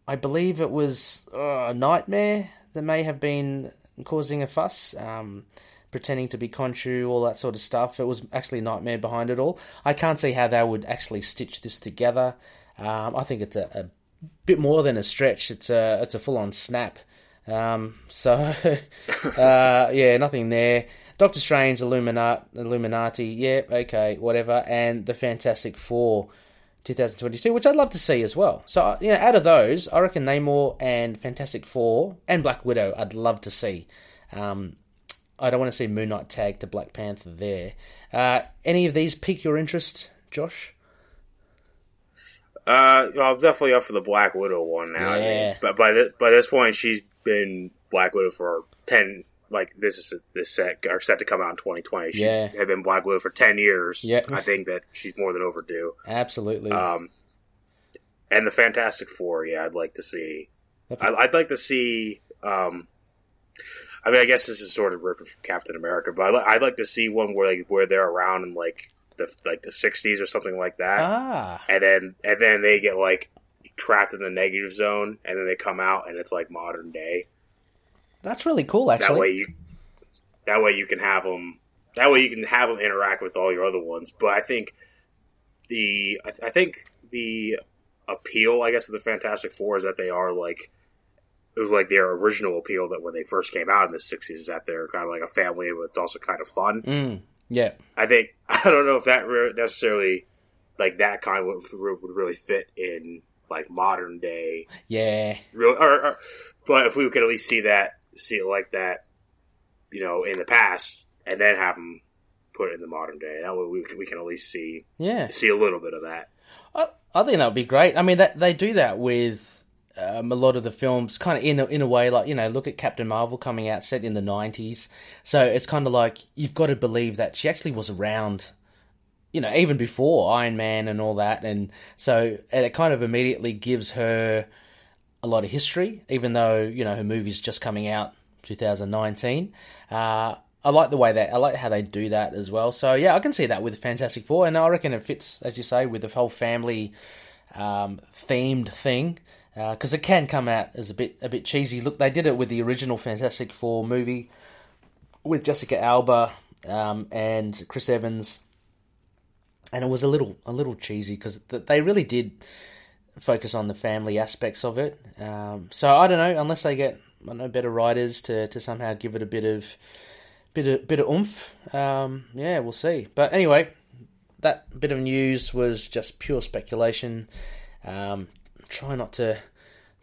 I believe it was uh, a nightmare that may have been causing a fuss, um, pretending to be Khonshu, all that sort of stuff. It was actually nightmare behind it all. I can't see how they would actually stitch this together. Um, I think it's a, a bit more than a stretch. It's a it's a full on snap. Um, so *laughs* uh, yeah, nothing there. Doctor Strange, Illuminati, Illuminati, yeah, okay, whatever, and the Fantastic Four, 2022, which I'd love to see as well. So uh, you know, out of those, I reckon Namor and Fantastic Four and Black Widow, I'd love to see. Um, I don't want to see Moon Knight tag to Black Panther there. Uh, any of these pique your interest, Josh? Uh, I'm definitely up for the Black Widow one now. I mean, but by this, by this point, she's been Black Widow for ten. Like this is this set are set to come out in 2020. She Yeah. had been Black Widow for ten years. Yeah. I think that she's more than overdue. Absolutely. Um, and the Fantastic Four, yeah, I'd like to see. Okay. I, I'd like to see. Um, I mean, I guess this is sort of ripping from Captain America, but I'd, li- I'd like to see one where like where they're around in like the like the 60s or something like that ah, and then and then they get like trapped in the negative zone, and then they come out, and it's like modern day. that's really cool. Actually, That way you, that way you can have them. That way you can have them interact with all your other ones. But I think the I, I think the appeal, I guess, of the Fantastic Four is that they are like. It was like their original appeal that when they first came out in the '60s is that they're kind of like a family, but it's also kind of fun. Mm, yeah, I think *laughs* I don't know if that re- necessarily like that kind would, would really fit in like modern day yeah, real or, or but if we could at least see that see it like that you know in the past and then have them put it in the modern day that way we can, we can at least see yeah. see a little bit of that I, I think that would be great. I mean, that they do that with um, a lot of the films, kind of in a, in a way, like you know, look at Captain Marvel coming out set in the nineties. So it's kind of like you've got to believe that she actually was around, you know, even before Iron Man and all that, and so and it kind of immediately gives her a lot of history, even though you know her movie's just coming out 2019. Uh, I like the way that I like how they do that as well. So yeah, I can see that with Fantastic Four, and I reckon it fits, as you say, with the whole family um, themed thing because it can come out as a bit a bit cheesy. Look, they did it with the original Fantastic Four movie with Jessica Alba um, and Chris Evans, and it was a little a little cheesy because th- they really did focus on the family aspects of it. Um, so I don't know, unless they get I know better writers to, to somehow give it a bit of bit of bit of oomph. Um, yeah, we'll see. But anyway, that bit of news was just pure speculation. Um, try not to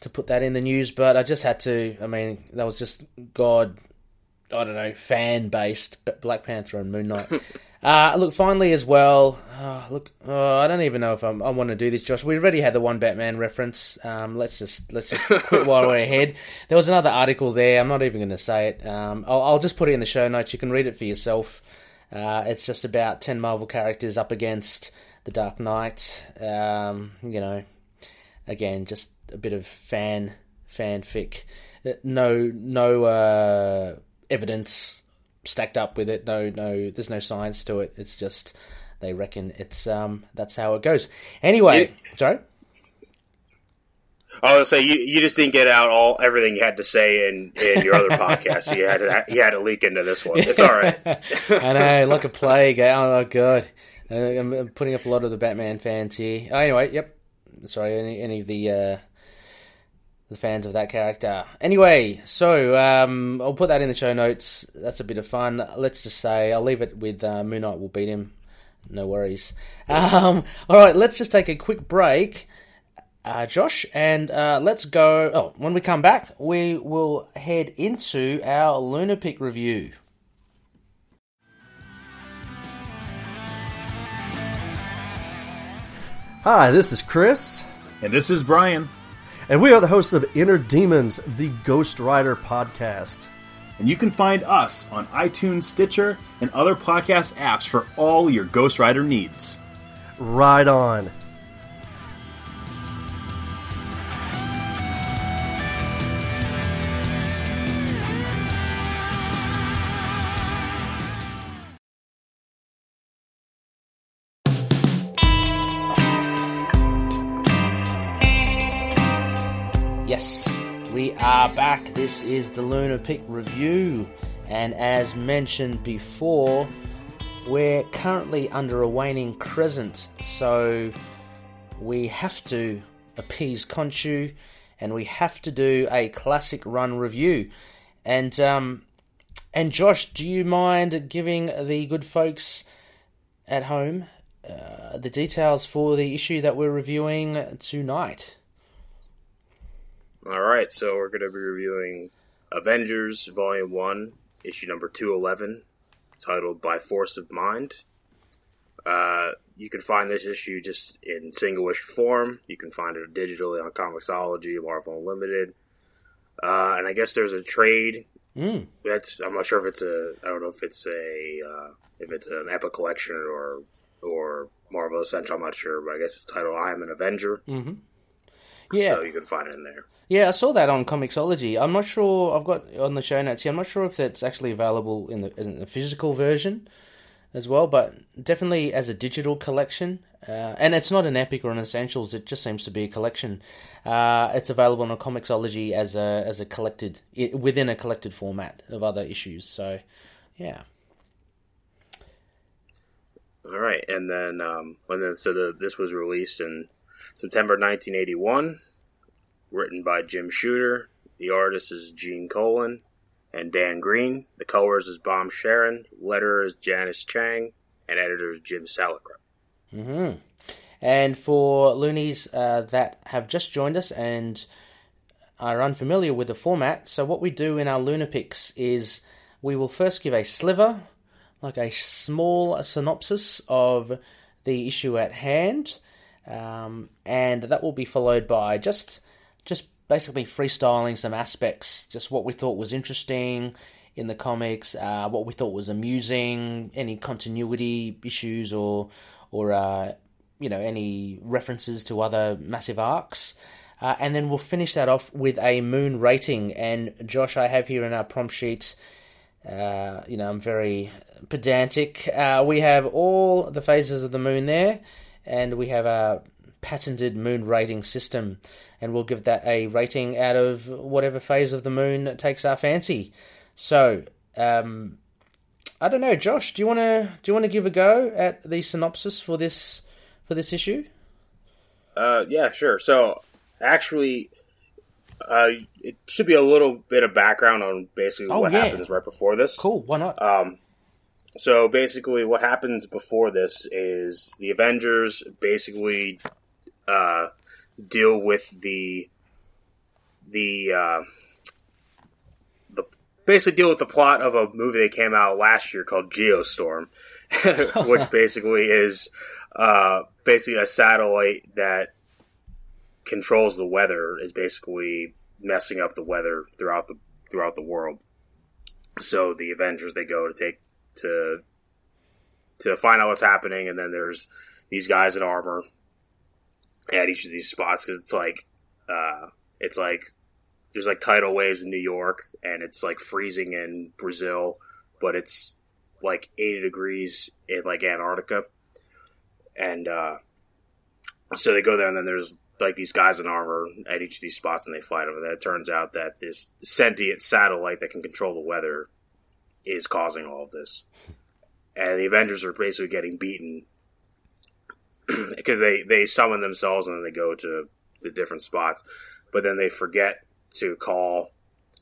to put that in the news, but I just had to. I mean, that was just God. I don't know, fan based, but Black Panther and Moon Knight. *laughs* uh, look, finally as well. Uh, look, uh, I don't even know if I'm, I want to do this, Josh. We already had the one Batman reference. Um, let's just let's just quit while we're ahead. *laughs* There was another article there. I'm not even going to say it. Um, I'll, I'll just put it in the show notes. You can read it for yourself. Uh, it's just about ten Marvel characters up against the Dark Knight. Um, you know, again, just a bit of fan fanfic. Uh, No, no uh, evidence stacked up with it. No, no, there's no science to it. It's just they reckon it's um that's how it goes. Anyway, sorry. I was say you, you just didn't get out all everything you had to say in, in your other podcast. You had to you had to leak into this one. It's all right. *laughs* I know, like a plague. Oh my god, uh, I'm I'm putting up a lot of the Batman fans here. Oh, anyway, yep. Sorry, any any of the uh, the fans of that character. Anyway, so um, I'll put that in the show notes. That's a bit of fun. Let's just say I'll leave it with uh, Moon Knight will beat him. No worries. Um, all right, let's just take a quick break, uh, Josh, and uh, let's go. Oh, when we come back, we will head into our Lunar Pick review. Hi, this is Chris. And this is Brian. And we are the hosts of Inner Demons, the Ghost Rider podcast. And you can find us on iTunes, Stitcher, and other podcast apps for all your Ghost Rider needs. Ride on. Back. This is the Lunar Pick review, and as mentioned before, we're currently under a waning crescent, so we have to appease Khonshu, and we have to do a classic run review. And um, and Josh, do you mind giving the good folks at home uh, the details for the issue that we're reviewing tonight? All right, so we're going to be reviewing Avengers Volume 1, issue number 211, titled By Force of Mind. Uh, you can find this issue just in single issue form. You can find it digitally on Comixology, Marvel Unlimited. Uh, and I guess there's a trade. Mm. That's I'm not sure if it's a I don't know if it's a uh, if it's an Epic collection or or Marvel Essential. I'm not sure, but I guess it's titled I Am an Avenger. Mm-hmm. Yeah. So you can find it in there. Yeah, I saw that on Comixology. I'm not sure. I've got on the show notes here. I'm not sure if that's actually available in the, in the physical version as well, but definitely as a digital collection. Uh, and it's not an epic or an essentials. It just seems to be a collection. Uh, it's available on Comixology as a as a collected within a collected format of other issues. So, yeah. All right, and then um, when then so the, this was released in September 1981 written by Jim Shooter. The artist is Gene Colan and Dan Green. The colors is Bob Sharen. Letterer is Janice Chiang, And editor is Jim Salicrup. Mm-hmm. And for loonies uh, that have just joined us and are unfamiliar with the format, so what we do in our Lunar Picks is we will first give a sliver, like a small synopsis of the issue at hand, um, and that will be followed by just just basically freestyling some aspects, just what we thought was interesting in the comics, uh, what we thought was amusing, any continuity issues or or uh, you know any references to other massive arcs. Uh, and then we'll finish that off with a moon rating. And Josh, I have here in our prompt sheet, uh, you know, I'm very pedantic. Uh, we have all the phases of the moon there, and we have a patented moon rating system, and we'll give that a rating out of whatever phase of the moon takes our fancy. So, um, I don't know, Josh. Do you want to do you want to give a go at the synopsis for this for this issue? Uh, yeah, sure. So, actually, uh, it should be a little bit of background on basically Oh, what yeah. happens right before this. Cool. Why not? Um, so basically, what happens before this is the Avengers basically uh, deal with the the uh, the basically deal with the plot of a movie that came out last year called Geostorm, *laughs* *laughs* which basically is uh, basically a satellite that controls the weather is basically messing up the weather throughout the throughout the world. So the Avengers they go to take to to find out what's happening, and then there's these guys in armor at each of these spots because it's like uh, it's like there's like tidal waves in New York, and it's like freezing in Brazil, but it's like 80 degrees in like Antarctica, and uh, so they go there, and then there's like these guys in armor at each of these spots, and they fight them. And it turns out that this sentient satellite that can control the weather is causing all of this, and the Avengers are basically getting beaten *clears throat* because they they summon themselves and then they go to the different spots. but then they forget to call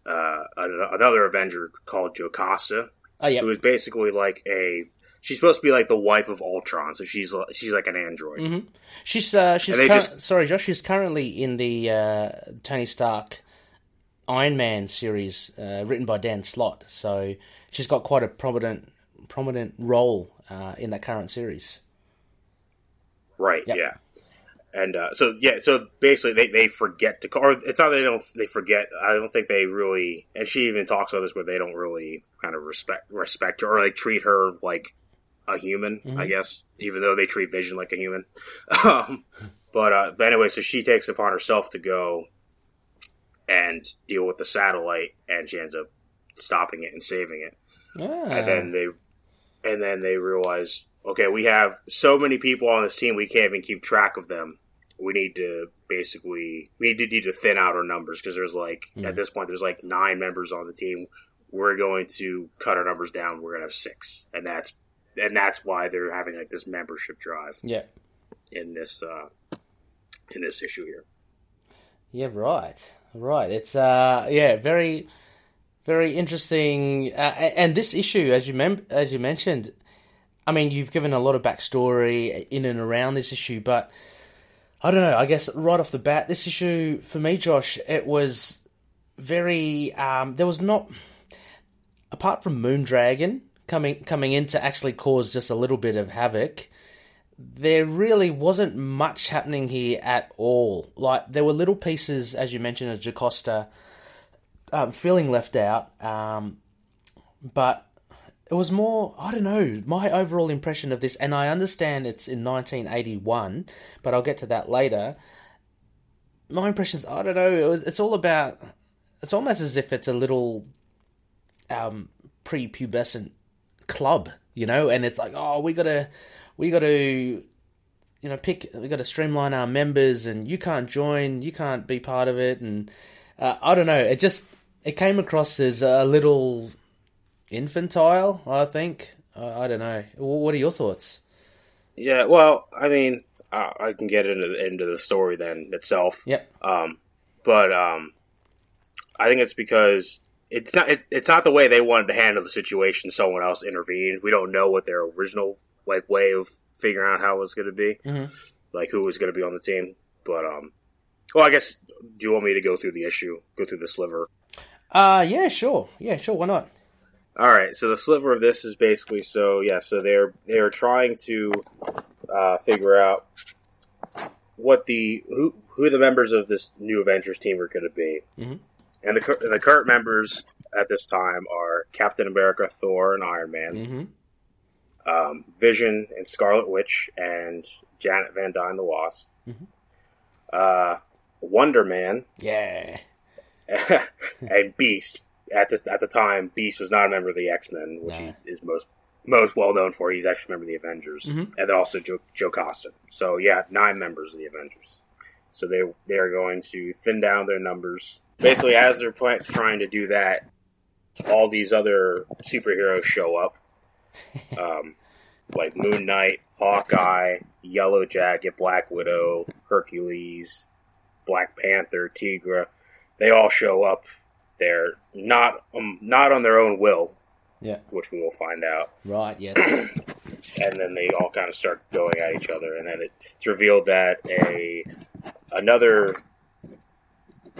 uh, another Avenger called Jocasta, Oh yeah. who is basically like a. She's supposed to be like the wife of Ultron, so she's she's like an android. Mm-hmm. She's uh, she's cur- just- sorry, Josh. She's currently in the uh, Tony Stark Iron Man series uh, written by Dan Slott. So she's got quite a prominent prominent role uh, in that current series. Right. Yep. Yeah. And uh, so yeah, so basically they, they forget to call. Or it's not they don't they forget. I don't think they really. And she even talks about this where they don't really kind of respect respect her or like treat her like a human. I guess even though they treat Vision like a human. *laughs* um, but uh, but anyway, so she takes upon herself to go and deal with the satellite, and she ends up stopping it and saving it Ah. and then they and then they realize okay we have so many people on this team we can't even keep track of them. We need to basically we need to, need to thin out our numbers because there's like at this point there's like nine members on the team. We're going to cut our numbers down we're going to have six. And that's and that's why they're having like this membership drive. Yeah. in this uh in this issue here. Yeah, right, right. It's uh, yeah, very, very interesting. Uh, and this issue, as you mem- as you mentioned, I mean, you've given a lot of backstory in and around this issue, but I don't know. I guess right off the bat, this issue for me, Josh, it was very. Um, there was not, apart from Moondragon coming coming in to actually cause just a little bit of havoc there really wasn't much happening here at all. Like there were little pieces, as you mentioned, of Jocasta um, feeling left out, um, but it was more. I don't know. My overall impression of this, and I understand it's in 1981, but I'll get to that later. My impressions, I don't know. It was, it's all about. It's almost as if it's a little um, prepubescent club, you know, and it's like, oh, we gotta, we gotta, you know, pick, we gotta streamline our members, and you can't join, you can't be part of it, and uh, I don't know, it just, it came across as a little infantile, I think. I, I don't know. What are your thoughts? yeah well i mean uh, i can get into the, into the story then itself Yep. Um, but um, I think it's because it's not it, it's not the way they wanted to handle the situation. Someone else intervened. We don't know what their original like way of figuring out how it was going to be, Mhm. like who was going to be on the team. But um, well, I guess do you want me to go through the issue, go through the sliver? Uh, yeah, sure. Yeah, sure. Why not? All right, so the sliver of this is basically so yeah, so they're they're trying to uh, figure out what the who who the members of this new Avengers team are going to be, Mhm. and the the current members at this time are Captain America, Thor, and Iron Man, Mm-hmm. um, Vision and Scarlet Witch, and Janet Van Dyne the Wasp, Mhm. uh, Wonder Man, Yeah. *laughs* and Beast. At this at the time, Beast was not a member of the X Men, which he is most most well known for. He's actually a member of the Avengers, Mhm. and then also Joe, Joe Costa. So yeah, nine members of the Avengers. So they they are going to thin down their numbers. Basically, as they're pl- trying to do that, all these other superheroes show up, *laughs* um, like Moon Knight, Hawkeye, Yellow Jacket, Black Widow, Hercules, Black Panther, Tigra. They all show up. They're not um, not on their own will, Yeah. which we will find out. Right. Yes. *clears throat* And then they all kind of start going at each other, and then it's revealed that a another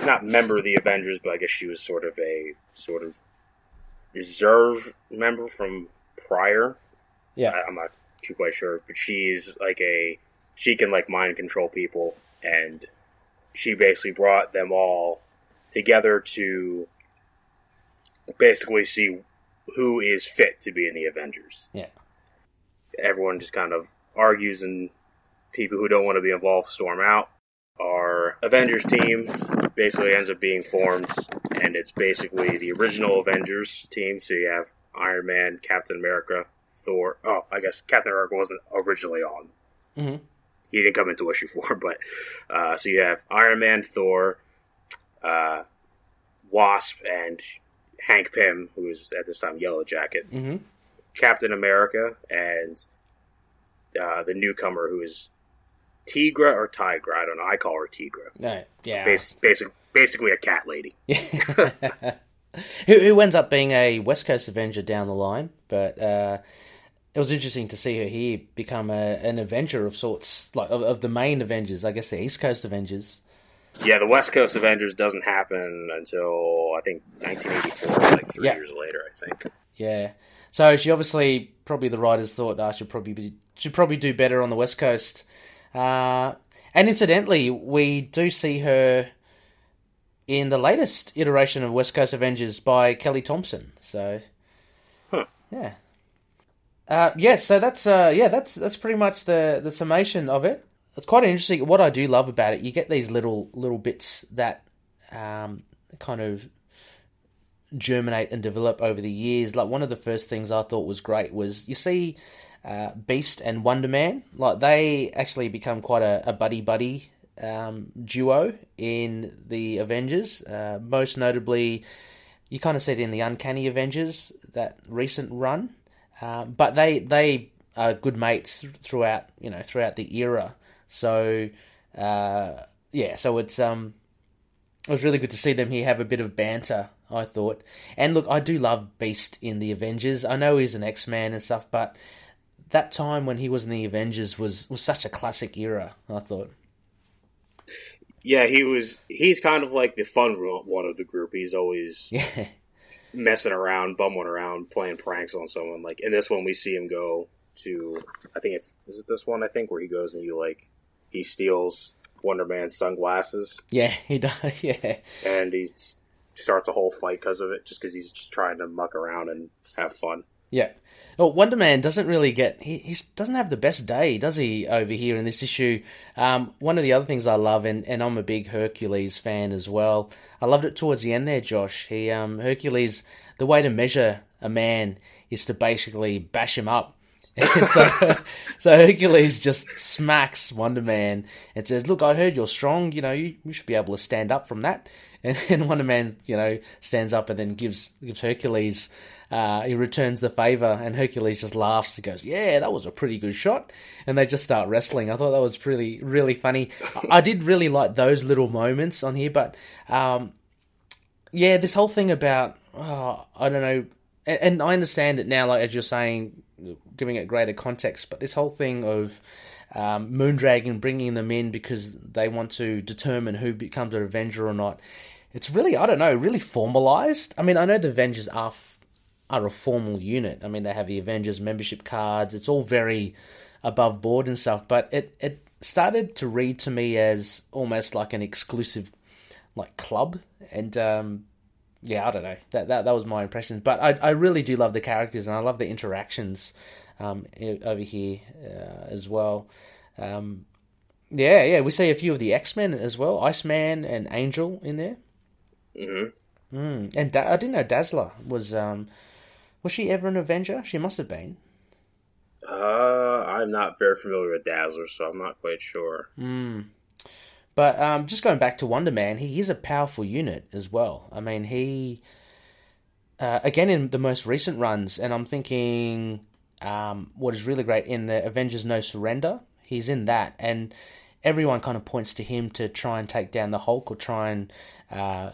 not member of the Avengers, but I guess she was sort of a sort of reserve member from prior. Yeah. I, I'm not too quite sure, but she's like a she can like mind control people, and she basically brought them all together to basically see who is fit to be in the Avengers. Yeah. Everyone just kind of argues, and people who don't want to be involved storm out. Our Avengers team basically ends up being formed, and it's basically the original Avengers team. So you have Iron Man, Captain America, Thor. Oh, I guess Captain America wasn't originally on. Mhm. He didn't come into issue four, *laughs* but uh, so you have Iron Man, Thor, uh, Wasp, and Hank Pym, who is at this time Yellow Jacket, Mm-hmm. Captain America, and uh, the newcomer who is Tigra or Tigra. I don't know. I call her Tigra. No, yeah. Bas- basic, basically a cat lady. *laughs* who, who ends up being a West Coast Avenger down the line, but uh, it was interesting to see her here become a, an Avenger of sorts, like of, of the main Avengers. I guess the East Coast Avengers. Yeah, the West Coast Avengers doesn't happen until I think 1984, like three Yeah. years later. I think. Yeah. So she obviously probably the writers thought I should probably be, should probably do better on the West Coast. Uh, and incidentally, we do see her in the latest iteration of West Coast Avengers by Kelly Thompson. So, Huh. yeah, uh, yeah. So that's uh, yeah, that's that's pretty much the the summation of it. It's quite interesting. What I do love about it, you get these little little bits that um, kind of germinate and develop over the years. Like one of the first things I thought was great was you see uh, Beast and Wonder Man. Like they actually become quite a, a buddy buddy um, duo in the Avengers. Uh, most notably, you kind of see it in the Uncanny Avengers that recent run. Uh, but they they are good mates throughout you know throughout the era. So uh, yeah, so it's um it was really good to see them here have a bit of banter. I thought, and look, I do love Beast in the Avengers. I know he's an X Man and stuff, but that time when he was in the Avengers was was such a classic era. I thought. Yeah, he was. He's kind of like the fun one of the group. He's always Yeah, messing around, bumming around, playing pranks on someone. Like in this one, we see him go to. I think it's is it this one? I think where he goes and you like he steals Wonder Man's sunglasses yeah, *laughs* he does. Yeah, and he starts a whole fight because of it, just because he's just trying to muck around and have fun. yeah. Well, Wonder Man doesn't really get he, he doesn't have the best day, does he? Over here in this issue, um, one of the other things I love, and, and I'm a big Hercules fan as well. I loved it towards the end there, Josh. He um, Hercules, the way to measure a man is to basically bash him up. *laughs* So, so Hercules just smacks Wonder Man and says, "Look, I heard you're strong. You know, you, you should be able to stand up from that." *laughs* And, and Wonder Man, you know, stands up and then gives gives Hercules. Uh, he returns the favor, and Hercules just laughs. He goes, "Yeah, that was a pretty good shot." And they just start wrestling. I thought that was really, really funny. I did really like those little moments on here, but um, yeah, this whole thing about oh, I don't know, and, and I understand it now. Like as you're saying, giving it greater context, but this whole thing of um, Moondragon bringing them in because they want to determine who becomes an Avenger or not. It's really I don't know, really formalized. I mean, I know the Avengers are f- are a formal unit. I mean, they have the Avengers membership cards. It's all very above board and stuff, but it it started to read to me as almost like an exclusive like club and um yeah i don't know. That that, that was my impression but I, I really do love the characters and i love the interactions um over here uh, as well. Um yeah yeah we see a few of the x-men as well. Iceman and angel in there. Mm-hmm. mm. and da- i didn't know dazzler was um was she ever an avenger? She must have been. Uh, I'm not very familiar with Dazzler, so I'm not quite sure. But um, just going back to Wonder Man, he is a powerful unit as well. I mean, he uh, again in the most recent runs, and I'm thinking um, what is really great in the Avengers No Surrender. He's in that, and everyone kind of points to him to try and take down the Hulk or try and uh,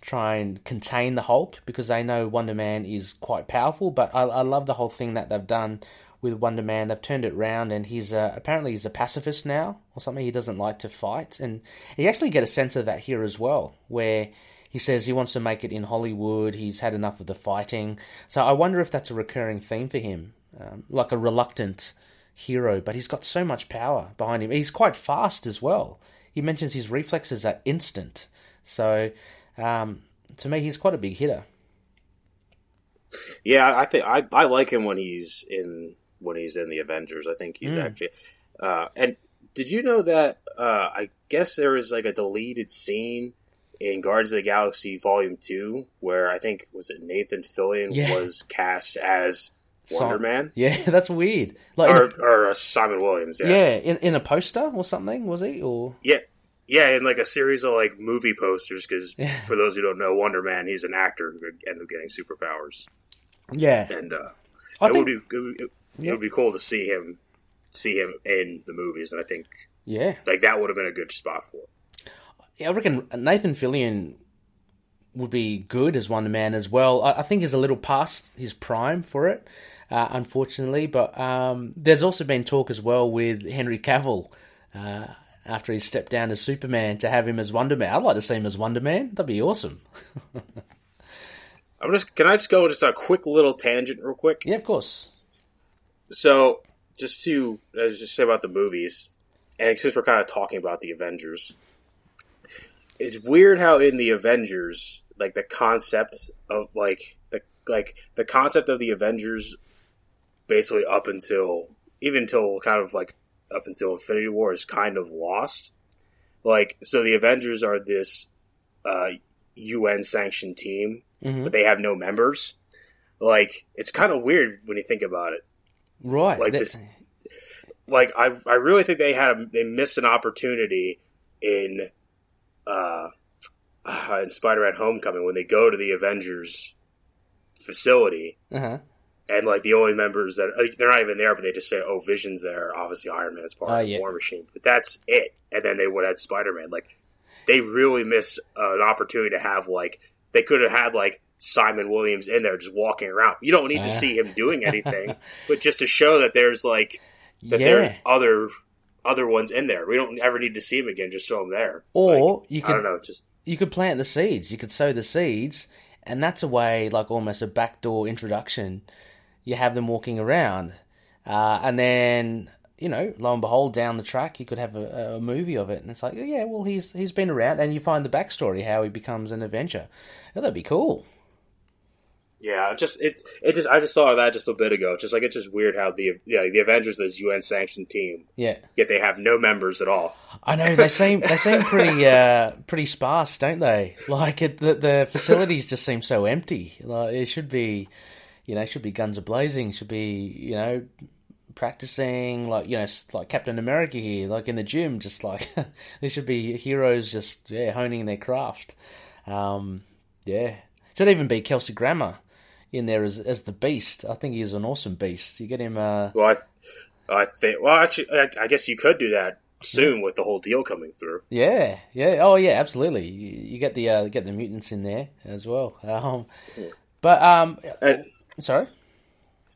try and contain the Hulk because they know Wonder Man is quite powerful. But I, I love the whole thing that they've done with Wonder Man. They've turned it around, and he's uh, apparently he's a pacifist now or something. He doesn't like to fight, and you actually get a sense of that here as well, where he says he wants to make it in Hollywood. He's had enough of the fighting. So I wonder if that's a recurring theme for him, um, like a reluctant hero, but he's got so much power behind him. He's quite fast as well. He mentions his reflexes are instant. So um, to me, he's quite a big hitter. Yeah, I think I, I like him when he's in when he's in the Avengers. I think he's actually. Uh, and did you know that? Uh, I guess there was like a deleted scene in Guardians of the Galaxy Volume Two where I think was it Nathan Fillion Yeah. was cast as Wonder Man Yeah, *laughs* that's weird. Like or, a, or uh, Simon Williams. yeah, Yeah. in, in a poster or something, was he? Or yeah, yeah, in like a series of like movie posters. Because *laughs* Yeah. for those who don't know, Wonder Man, he's an actor who ended up getting superpowers, yeah, and uh, I it think would be it, it would be cool to see him see him in the movies, and I think Yeah. Like that would have been a good spot for. Him. Yeah, I reckon Nathan Fillion would be good as Wonder Man as well. I, I think he's a little past his prime for it, uh, unfortunately. But um, there's also been talk as well with Henry Cavill uh, after he stepped down as Superman to have him as Wonder Man. I'd like to see him as Wonder Man. That'd be awesome. *laughs* I'm just. Can I just go just a quick little tangent, real quick? yeah, of course. So, just to I was just say about the movies, and since we're kind of talking about the Avengers, it's weird how in the Avengers, like the concept of like the like the concept of the Avengers, basically up until even until kind of like up until Infinity War is kind of lost. Like, so the Avengers are this uh, UN sanctioned team, Mhm. but they have no members. Like, it's kind of weird when you think about it Right. like that- this like I I really think they had a, they missed an opportunity in uh, uh in Spider-Man Homecoming when they go to the Avengers facility Uh-huh. and like the only members that like, they're not even there but they just say oh Vision's there obviously Iron Man's part Oh, of the yeah. War Machine but that's it and then they would have Spider-Man like they really missed uh, an opportunity to have like they could have had like Simon Williams in there just walking around. You don't need to see him doing anything, but just to show that there's like that yeah. there's other other ones in there. We don't ever need to see him again. Just show him there. Or Like, you I could don't know. Just you could plant the seeds. You could sow the seeds, and that's a way, like almost a backdoor introduction. You have them walking around, uh, and then you know, lo and behold, down the track, you could have a, a movie of it, and it's like, oh, yeah, well, he's he's been around, and you find the backstory how he becomes an Avenger. Oh, that'd be cool. Yeah, just it. It just I just saw that just a bit ago. Just like it's just weird how the yeah the Avengers this UN sanctioned team Yeah, yet they have no members at all. I know they seem they seem pretty *laughs* uh, pretty sparse, don't they? Like it, the the facilities just seem so empty. Like it should be, you know, should be guns a blazing. Should be you know practicing like you know like Captain America here, like in the gym. Just like *laughs* there should be heroes just yeah honing their craft. Um, yeah, should even be Kelsey Grammer in there as as the Beast. I think he's an awesome Beast. You get him. Uh, Well, I, I think. Well, actually, I, I guess you could do that soon with the whole deal coming through. Yeah, yeah, oh yeah, absolutely. You, you get the uh, get the mutants in there as well. Um, but um, And, sorry.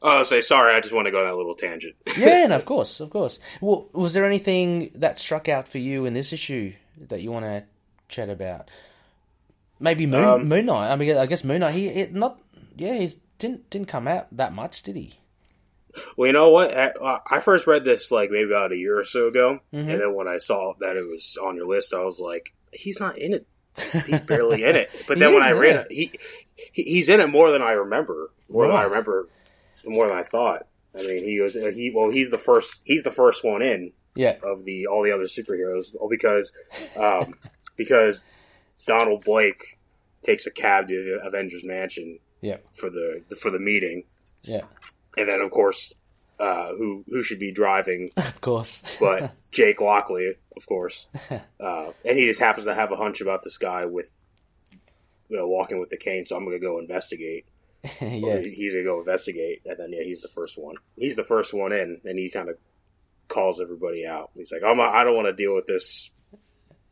oh, say sorry. I just want to go on that little tangent. *laughs* Yeah, no, *laughs* of course, of course. Well, was there anything that struck out for you in this issue that you want to chat about? Maybe Moon Um, Moon Knight. I mean, I guess Moon Knight. He it not. Yeah, he didn't didn't come out that much, did he? Well, you know what? I, first read this like maybe about a year or so ago, Mhm. and then when I saw that it was on your list, I was like, "He's not in it. He's barely in it." *laughs* But then when I read it, he, he he's in it more than I remember. More than I remember. More than I thought. I mean, he was he. Well, he's the first. He's the first one in Yeah, of the all the other superheroes, all because um, because Donald Blake takes a cab to the Avengers Mansion yeah, for the for the meeting, yeah. and then of course, uh, who who should be driving *laughs* Of course. but *laughs* Jake Lockley, of course, *laughs* uh, and he just happens to have a hunch about this guy with you know walking with the cane, so I'm going to go investigate. Yeah, he's going to go investigate, and then yeah, he's the first one. He's the first one in, and he kind of calls everybody out. He's like, I'm not, I don't want to deal with this.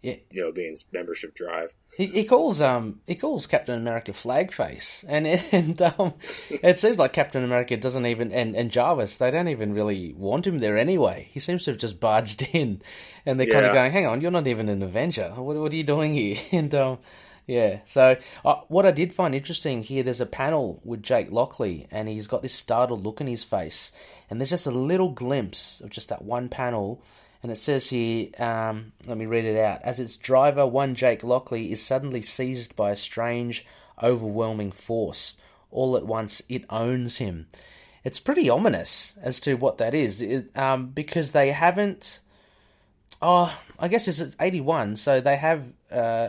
Yeah. You know, being membership drive. He, he calls um he calls Captain America flag face, and *laughs* and um it seems like Captain America doesn't even and, and Jarvis they don't even really want him there anyway. He seems to have just barged *laughs* in, and they're kind of going, "Hang on, you're not even an Avenger. What what are you doing here?" *laughs* And um yeah, so uh, what I did find interesting here, there's a panel with Jake Lockley, and he's got this startled look in his face, and there's just a little glimpse of just that one panel and it says here, um, let me read it out. As its driver, one Jake Lockley, is suddenly seized by a strange, overwhelming force. All at once, it owns him. It's pretty ominous as to what that is, it, um, because they haven't. Oh, I guess it's, it's 81, so they have. Uh,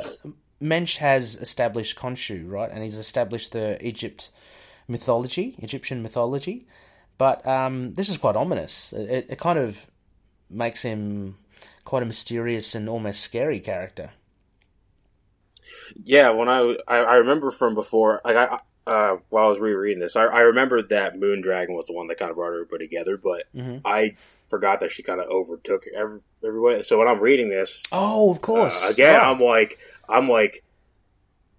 Moench has established Khonshu, right? And he's established the Egypt mythology, Egyptian mythology. But um, this is quite ominous. It, it kind of makes him quite a mysterious and almost scary character. Yeah, when I I, I remember from before, like I uh, while I was rereading this, I, I remembered that Moondragon was the one that kind of brought everybody together, but Mhm. I forgot that she kind of overtook every, everybody. So when I'm reading this Oh, of course. uh, again, Right. I'm like, I'm like,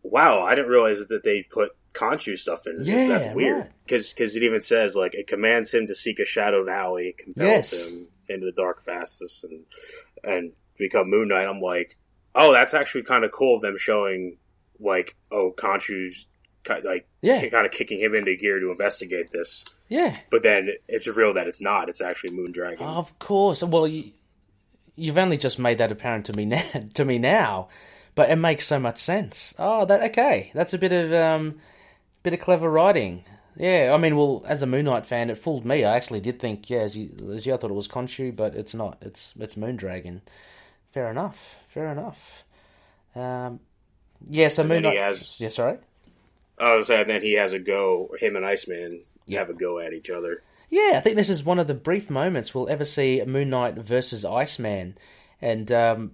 wow, I didn't realize that they put Khonshu stuff in. this. Yeah, that's weird right. because it even says like it commands him to seek a shadowed alley, it compels Yes. him into the dark fastest and and become Moon Knight. I'm like, oh, that's actually kind of cool of them showing like, oh, Khonshu's like Yeah. kind of kicking him into gear to investigate this. yeah. But then it's revealed that it's not. It's actually Moon Dragon. Of course. Well, you, you've only just made that apparent to me now. *laughs* To me now, but it makes so much sense. Oh, that okay. That's a bit of um, bit of clever writing. Yeah, I mean, well, as a Moon Knight fan, it fooled me. I actually did think, yeah, as you, as you I thought it was Khonshu, but it's not. It's it's Moondragon. Fair enough. Fair enough. Um, yeah, so And Moon Knight. has- Yeah, sorry. Oh, so then he has a go. Him and Iceman have a go at each other. Yeah, I think this is one of the brief moments we'll ever see Moon Knight versus Iceman. And um,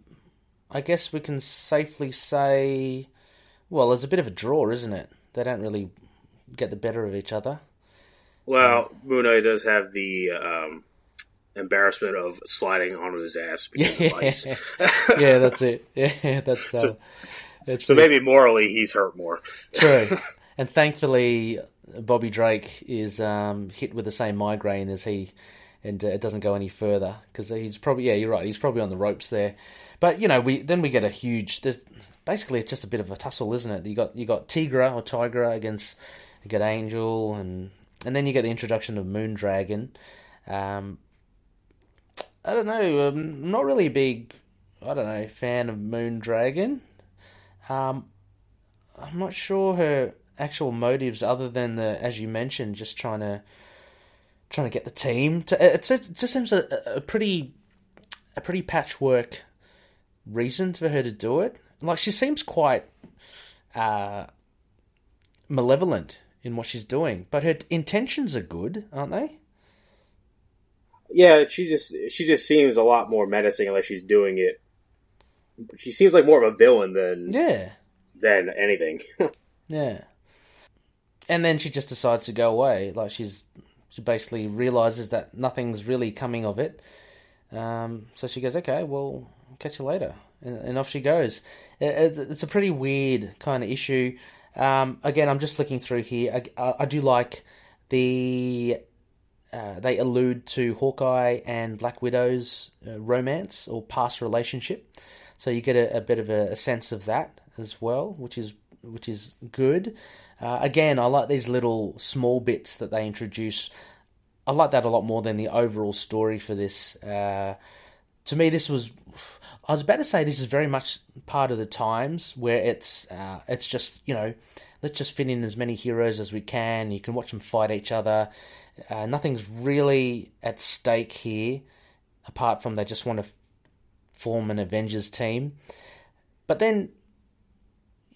I guess we can safely say, well, it's a bit of a draw, isn't it? They don't really get the better of each other. Well, Knight does have the um, embarrassment of sliding onto his ass because Yeah, of *laughs* ice. yeah, that's it. *laughs* Yeah, that's uh, So- that's So maybe morally he's hurt more. true. *laughs* and thankfully, Bobby Drake is um, hit with the same migraine as he, and uh, it doesn't go any further because he's probably yeah, you're right. He's probably on the ropes there. But you know, we then we get a huge. Basically, it's just a bit of a tussle, isn't it? You got you got Tigra or Tigra against you get Angel, and and then you get the introduction of Moondragon. Um, I don't know. I'm not really a big, I don't know, fan of Moondragon. Um, I'm not sure her actual motives, other than the, as you mentioned, just trying to trying to get the team to. It just seems a, a pretty a pretty patchwork reason for her to do it. Like she seems quite uh, malevolent in what she's doing, but her intentions are good, aren't they? Yeah, she just she just seems a lot more menacing, like she's doing it. She seems like more of a villain than Yeah, than anything. *laughs* yeah. And then she just decides to go away. Like she's she basically realizes that nothing's really coming of it. Um, so she goes, "Okay, well, catch you later," and, and off she goes. It- it's a pretty weird kind of issue. Um, again, I'm just flicking through here. I, I, do like the uh, they allude to Hawkeye and Black Widow's uh, romance or past relationship, so you get a, a bit of a, a sense of that as well, which is which is good. Uh, again, I like these little small bits that they introduce. I like that a lot more than the overall story for this. Uh, to me, this was. I was about to say this is very much part of the times where it's uh, it's just you know let's just fit in as many heroes as we can. You can watch them fight each other. Uh, nothing's really at stake here, apart from they just want to f- form an Avengers team. But then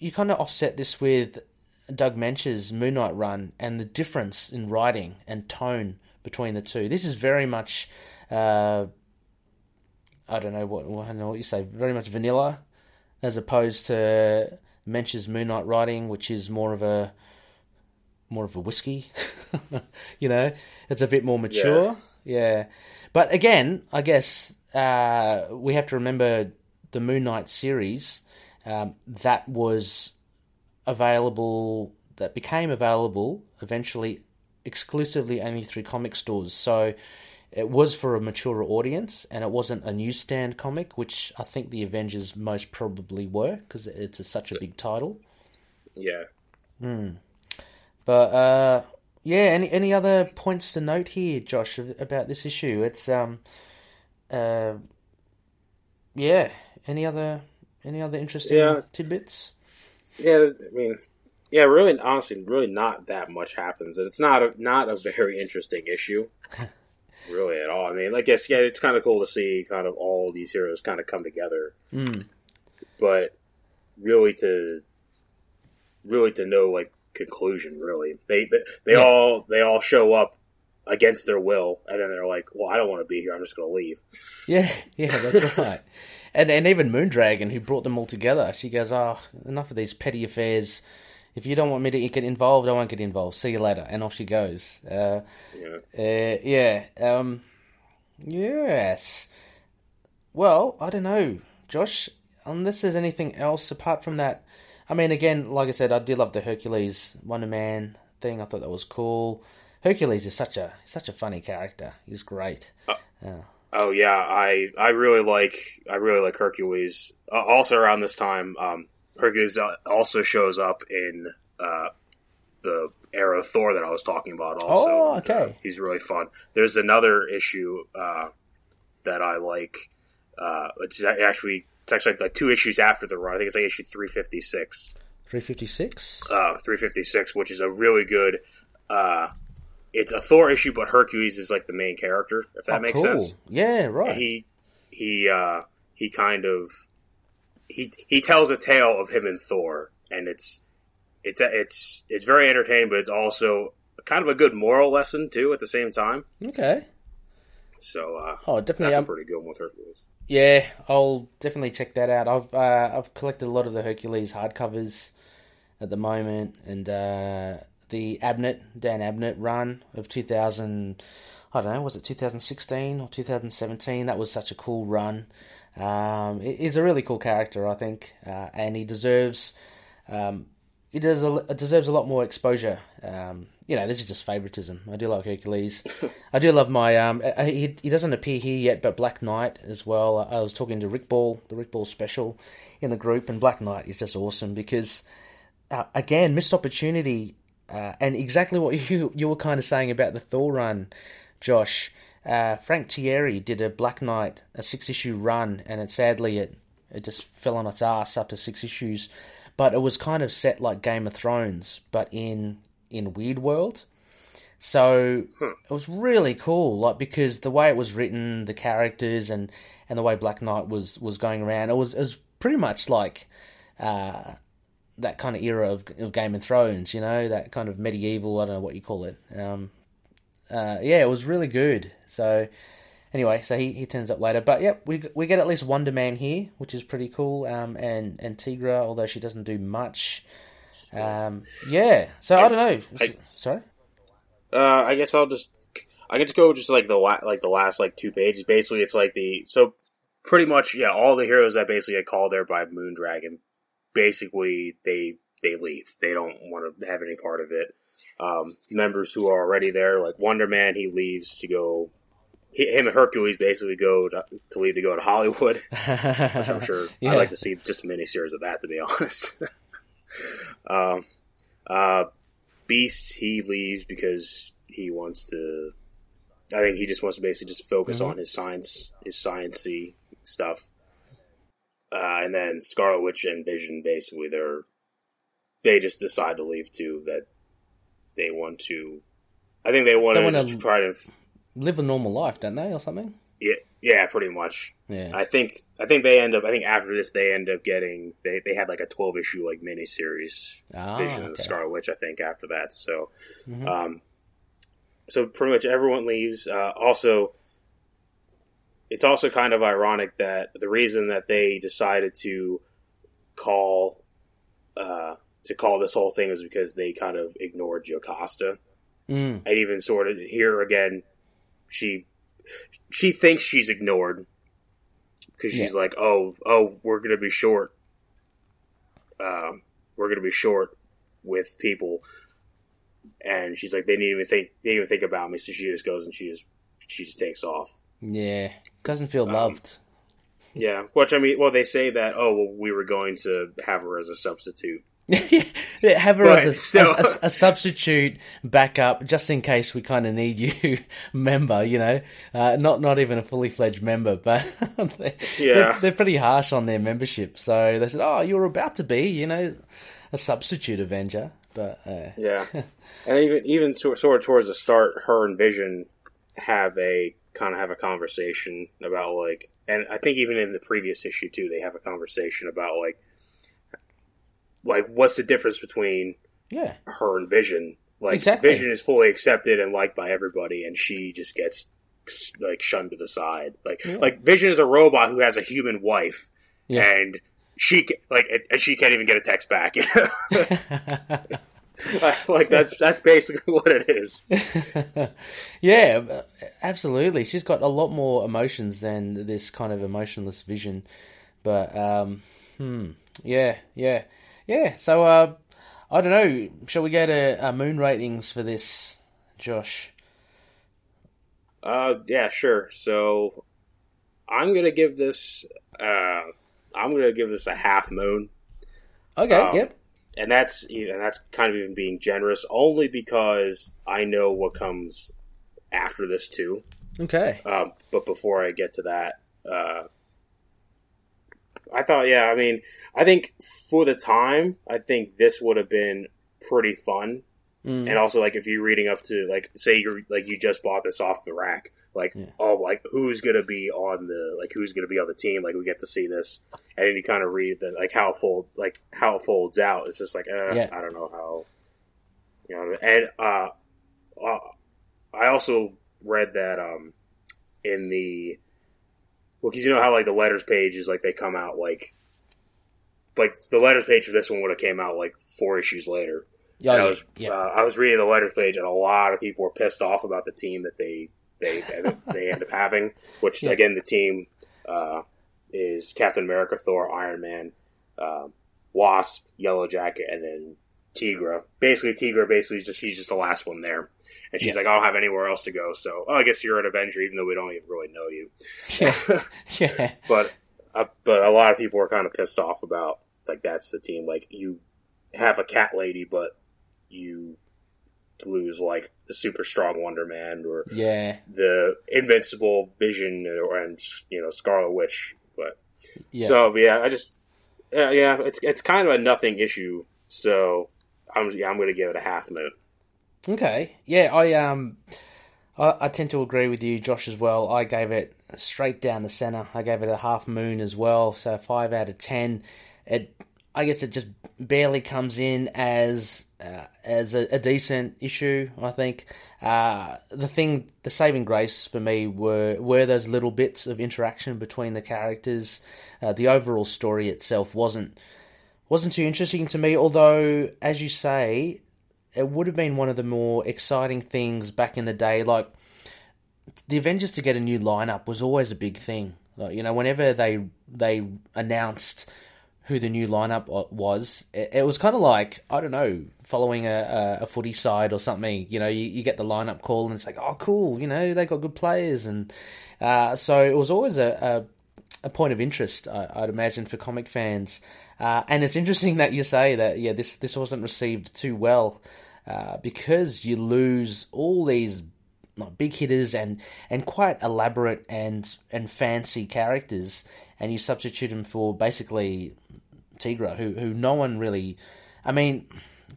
you kind of offset this with Doug Moench's Moon Knight run and the difference in writing and tone between the two. This is very much, uh, I don't know what I don't know what you say, very much vanilla, as opposed to Moench's Moon Knight writing, which is more of a more of a whiskey. *laughs* you know, it's a bit more mature. Yeah, but again, I guess uh, we have to remember the Moon Knight series um, that was available, that became available eventually exclusively only through comic stores. So it was for a mature audience, and it wasn't a newsstand comic, which I think the Avengers most probably were because it's a, such a big title. yeah. But uh, yeah, any any other points to note here, Josh, about this issue? It's um, uh, yeah. Any other any other interesting Yeah. tidbits? Yeah, I mean, yeah, really, honestly, really not that much happens, and it's not a not a very interesting issue, *laughs* really at all. I mean, like guess yeah, it's kind of cool to see kind of all these heroes kind of come together, Mm. but really to really to no like conclusion. Really, they they, they Yeah. all they all show up against their will, and then they're like, "Well, I don't want to be here. I'm just going to leave." Yeah, *laughs* yeah, that's right. And and even Moondragon, who brought them all together, she goes, "Oh, enough of these petty affairs. If you don't want me to get involved, I won't get involved. See you later, and off she goes. Uh, Yeah. uh, yeah. Um, yes. Well, I don't know, Josh. Unless there's anything else apart from that, I mean, again, like I said, I did love the Hercules Wonder Man thing. I thought that was cool. Hercules is such a such a funny character. He's great. Oh yeah, I I really like I really like Hercules. Uh, also around this time, um, Hercules uh, also shows up in uh, the era of Thor that I was talking about. Also, Oh, okay. Uh, he's really fun. There's another issue uh, that I like. Uh, it's actually it's actually like two issues after the run. I think it's like issue three fifty six. Three fifty six. Uh, three fifty six, which is a really good. Uh, it's a Thor issue, but Hercules is like the main character. If that makes Oh, cool. sense Yeah, right. he he uh he kind of he he tells a tale of him and Thor and it's it's it's it's very entertaining but it's also kind of a good moral lesson too at the same time okay. so uh Oh, definitely. that's a um, pretty good one with Hercules Yeah, I'll definitely check that out. I've uh, I've collected a lot of the Hercules hardcovers at the moment, and uh, the Abnett Dan Abnett run of two thousand. I don't know, was it 2016 or 2017? That was such a cool run. Um, he's a really cool character, I think, uh, and he deserves um, he does a, deserves a lot more exposure. Um, you know, this is just favoritism. I do like Hercules. *laughs* I do love my. Um, uh, he he doesn't appear here yet, but Black Knight as well. I was talking to Rick Ball, the Rick Ball special, in the group, and Black Knight is just awesome because, uh, again, missed opportunity, uh, and exactly what *laughs* you you were kind of saying about the Thor run, Josh. Uh, Frank Tieri did a Black Knight, a six issue run, and it sadly it it just fell on its ass after six issues. But it was kind of set like Game of Thrones, but in in Weird World. So it was really cool, like because the way it was written, the characters, and and the way Black Knight was was going around, it was it was pretty much like uh, that kind of era of, of Game of Thrones, you know, that kind of medieval. I don't know what you call it. Um, uh, yeah, it was really good. So anyway, so he, he turns up later, but yep, we we get at least Wonder Man here, which is pretty cool. Um, and and Tigra, although she doesn't do much. Um, yeah. So I, don't know. I- Sorry. uh i guess i'll just i can just go just like the la- like the last like two pages basically it's like the so pretty much yeah all the heroes that basically get called there by moondragon basically they they leave they don't want to have any part of it um, members who are already there, like Wonder Man, he leaves to go. He, him and Hercules basically go to, to leave to go to Hollywood. *laughs* Which I'm sure Yeah. I'd like to see just a miniseries of that, to be *laughs* honest. um, uh, Beast, he leaves because he wants to. I think he just wants to basically just focus Mhm. on his science, his sciency stuff. Uh, and then Scarlet Witch and Vision, basically, they're they just decide to leave too. That they want to. I think they want They to just try to. Live a normal life, don't they, or something? Yeah, yeah, pretty much. Yeah. I think I think they end up. I think after this, they end up getting. They, they had like a twelve issue like miniseries ah, Vision okay. the Scarlet Witch. I think after that. So, Mhm. um, so pretty much everyone leaves. Uh, also, it's also kind of ironic that the reason that they decided to call uh, to call this whole thing is because they kind of ignored Jocasta. Mm. And even sort of here again, she she thinks she's ignored because she's Yeah. like, oh, oh, we're gonna be short. Um, we're gonna be short with people, and she's like, they didn't even think they didn't even think about me. So she just goes and she just she just takes off. Yeah. Doesn't feel Um, loved. Yeah, which I mean, well, they say that oh, well, we were going to have her as a substitute. *laughs* Yeah, Have her as a, as a, a substitute backup, just in case we kind of need you, *laughs* member. You know, uh, not not even a fully fledged member, but *laughs* they, Yeah. they're, they're pretty harsh on their membership. So they said, "Oh, you're about to be, you know, a substitute Avenger." But uh, Yeah, and even even sort sort of towards the start, her and Vision have a kind of have a conversation about like, and I think even in the previous issue too, they have a conversation about like, like what's the difference between yeah, her and Vision? Like, Exactly. Vision is fully accepted and liked by everybody, and she just gets like shunned to the side. Like, Yeah. like Vision is a robot who has a human wife, Yeah. and she like and she can't even get a text back. *laughs* *laughs* You know? like that's that's basically what it is. *laughs* yeah, absolutely. She's got a lot more emotions than this kind of emotionless vision. But um, hmm, yeah, yeah, yeah. So uh, I don't know. Shall we go to uh, moon ratings for this, Josh? Uh, yeah, sure. So I'm gonna give this. Uh, I'm gonna give this a half moon. Okay. Um, yep and that's you know, that's kind of even being generous, only because I know what comes after this too. Okay. Um, but before I get to that, uh, I thought, yeah, I mean, I think for the time, I think this would have been pretty fun. Mm. And also, like, if you're reading up to, like, say you're like you just bought this off the rack, like yeah. oh like who's gonna be on the like who's gonna be on the team like we get to see this and then you kind of read that like how it fold like how it folds out it's just like uh, yeah. i don't know how you know and uh, uh, i also read that um in the well because you know how like the letters page is like they come out like like the letters page for this one would have came out like four issues later yeah, I was yeah. Uh, I was reading the letters page, and a lot of people were pissed off about the team that they they *laughs* they end up having. Which yeah. again, the team uh, is Captain America, Thor, Iron Man, um, Wasp, Yellow Jacket, and then Tigra. Basically, Tigra basically just she's just the last one there. And she's yeah. like, I don't have anywhere else to go, so oh, I guess you're an Avenger, even though we don't even really know you. Yeah, *laughs* yeah. but uh, but a lot of people were kind of pissed off about like that's the team. Like you have a cat lady, but you lose like the super strong Wonder Man or yeah the invincible Vision or and you know Scarlet Witch. But yeah. so yeah, I just yeah, yeah it's it's kind of a nothing issue. So I'm yeah I'm going to give it a half moon. Okay, yeah, I um I, I tend to agree with you, Josh, as well. I gave it straight down the center. I gave it a half moon as well, so five out of ten. It I guess it just barely comes in as uh, as a, a, decent issue. I think uh, the thing, the saving grace for me were were those little bits of interaction between the characters. Uh, the overall story itself wasn't wasn't too interesting to me. Although, as you say, it would have been one of the more exciting things back in the day. Like the Avengers to get a new lineup was always a big thing. Like, you know, whenever they they announced who the new lineup was, it, it was kind of like I don't know, following a, a, a, footy side or something. You know, you, you get the lineup call and it's like, oh, cool. You know, they got good players, and uh, so it was always a, a, a point of interest, I, would imagine, for comic fans. Uh, and it's interesting that you say that yeah, this this wasn't received too well uh, because you lose all these big hitters and and quite elaborate and and fancy characters, and you substitute them for basically Tigra, who who no one really. I mean,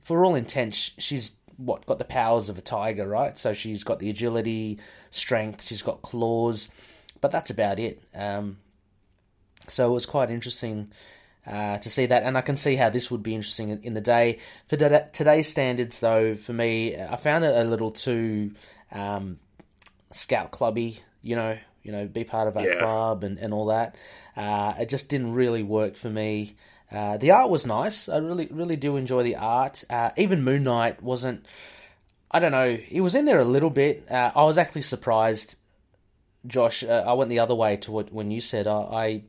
for all intents, she's what got the powers of a tiger, right? So she's got the agility, strength, she's got claws, but that's about it. Um, so it was quite interesting uh, to see that, and I can see how this would be interesting in, in the day. For today's standards, though, for me, I found it a little too um, scout clubby. You know, you know, be part of our yeah. club and, and all that. Uh, it just didn't really work for me. Uh, the art was nice. I really, really do enjoy the art. Uh, even Moon Knight wasn't. I don't know. He was in there a little bit. Uh, I was actually surprised, Josh. Uh, I went the other way to what when you said. I,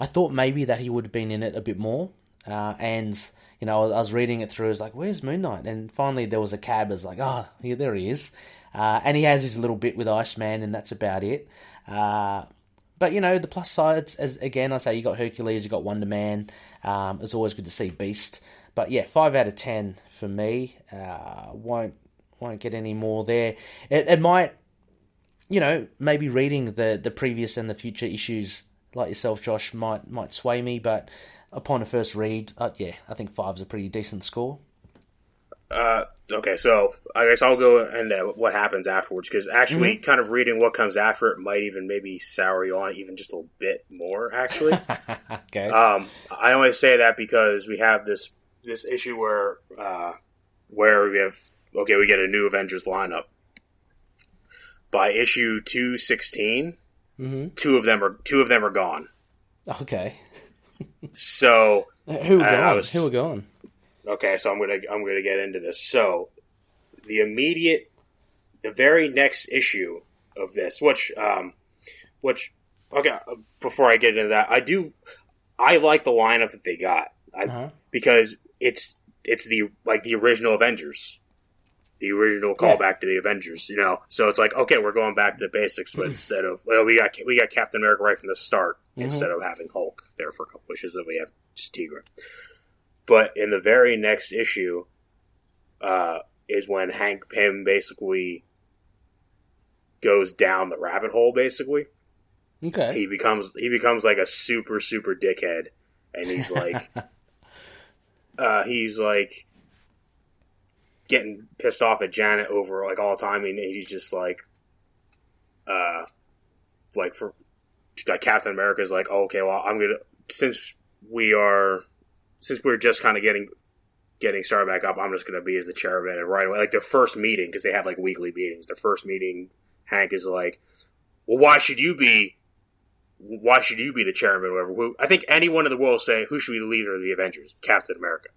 I, thought maybe that he would have been in it a bit more. Uh, and you know, I was reading it through. I was like, "Where's Moon Knight?" And finally, there was a cab. I was like, "Oh, yeah, there he is." Uh, and he has his little bit with Iceman, and that's about it. but you know, the plus sides, as again, I say, you got Hercules, you got Wonder Man. Um, it's always good to see Beast. But yeah, five out of ten for me. Uh, won't won't get any more there. It, it might, you know, maybe reading the the previous and the future issues like yourself, Josh, might might sway me. But upon a first read, uh, yeah, I think five's a pretty decent score. Uh, okay, so I guess I'll go into what happens afterwards because actually, mm-hmm. kind of reading what comes after it might even maybe sour you on even just a little bit more. Actually, *laughs* okay. Um, I only say that because we have this this issue where uh, where we have okay, we get a new Avengers lineup. By issue two sixteen, mm-hmm. two of them are two of them are gone. Okay. so *laughs* Who were I- I gone? was- Who were gone? okay, so I'm gonna I'm gonna get into this. So the immediate, the very next issue of this, which um, which okay, uh, before I get into that, I do I like the lineup that they got. I, Uh-huh. because it's it's the like the original Avengers, the original Yeah. callback to the Avengers. You know, so it's like okay, we're going back to the basics, but instead of well, we got we got Captain America right from the start Mhm. instead of having Hulk there for a couple issues, then we have just Tigra. But in the very next issue, uh, is when Hank Pym basically goes down the rabbit hole. Basically, Okay. he becomes he becomes like a super super dickhead, and he's like *laughs* uh, he's like getting pissed off at Janet over like all the time, and he's just like, uh, like for like Captain America's like, oh, okay, well, I'm gonna since we are since we're just kind of getting getting started back up, I'm just gonna be as the chairman, right away, like their first meeting because they have like weekly meetings. Their first meeting, Hank is like, well, why should you be? Why should you be the chairman? Or whatever. I think anyone in the world say who should be the leader of the Avengers? Captain America.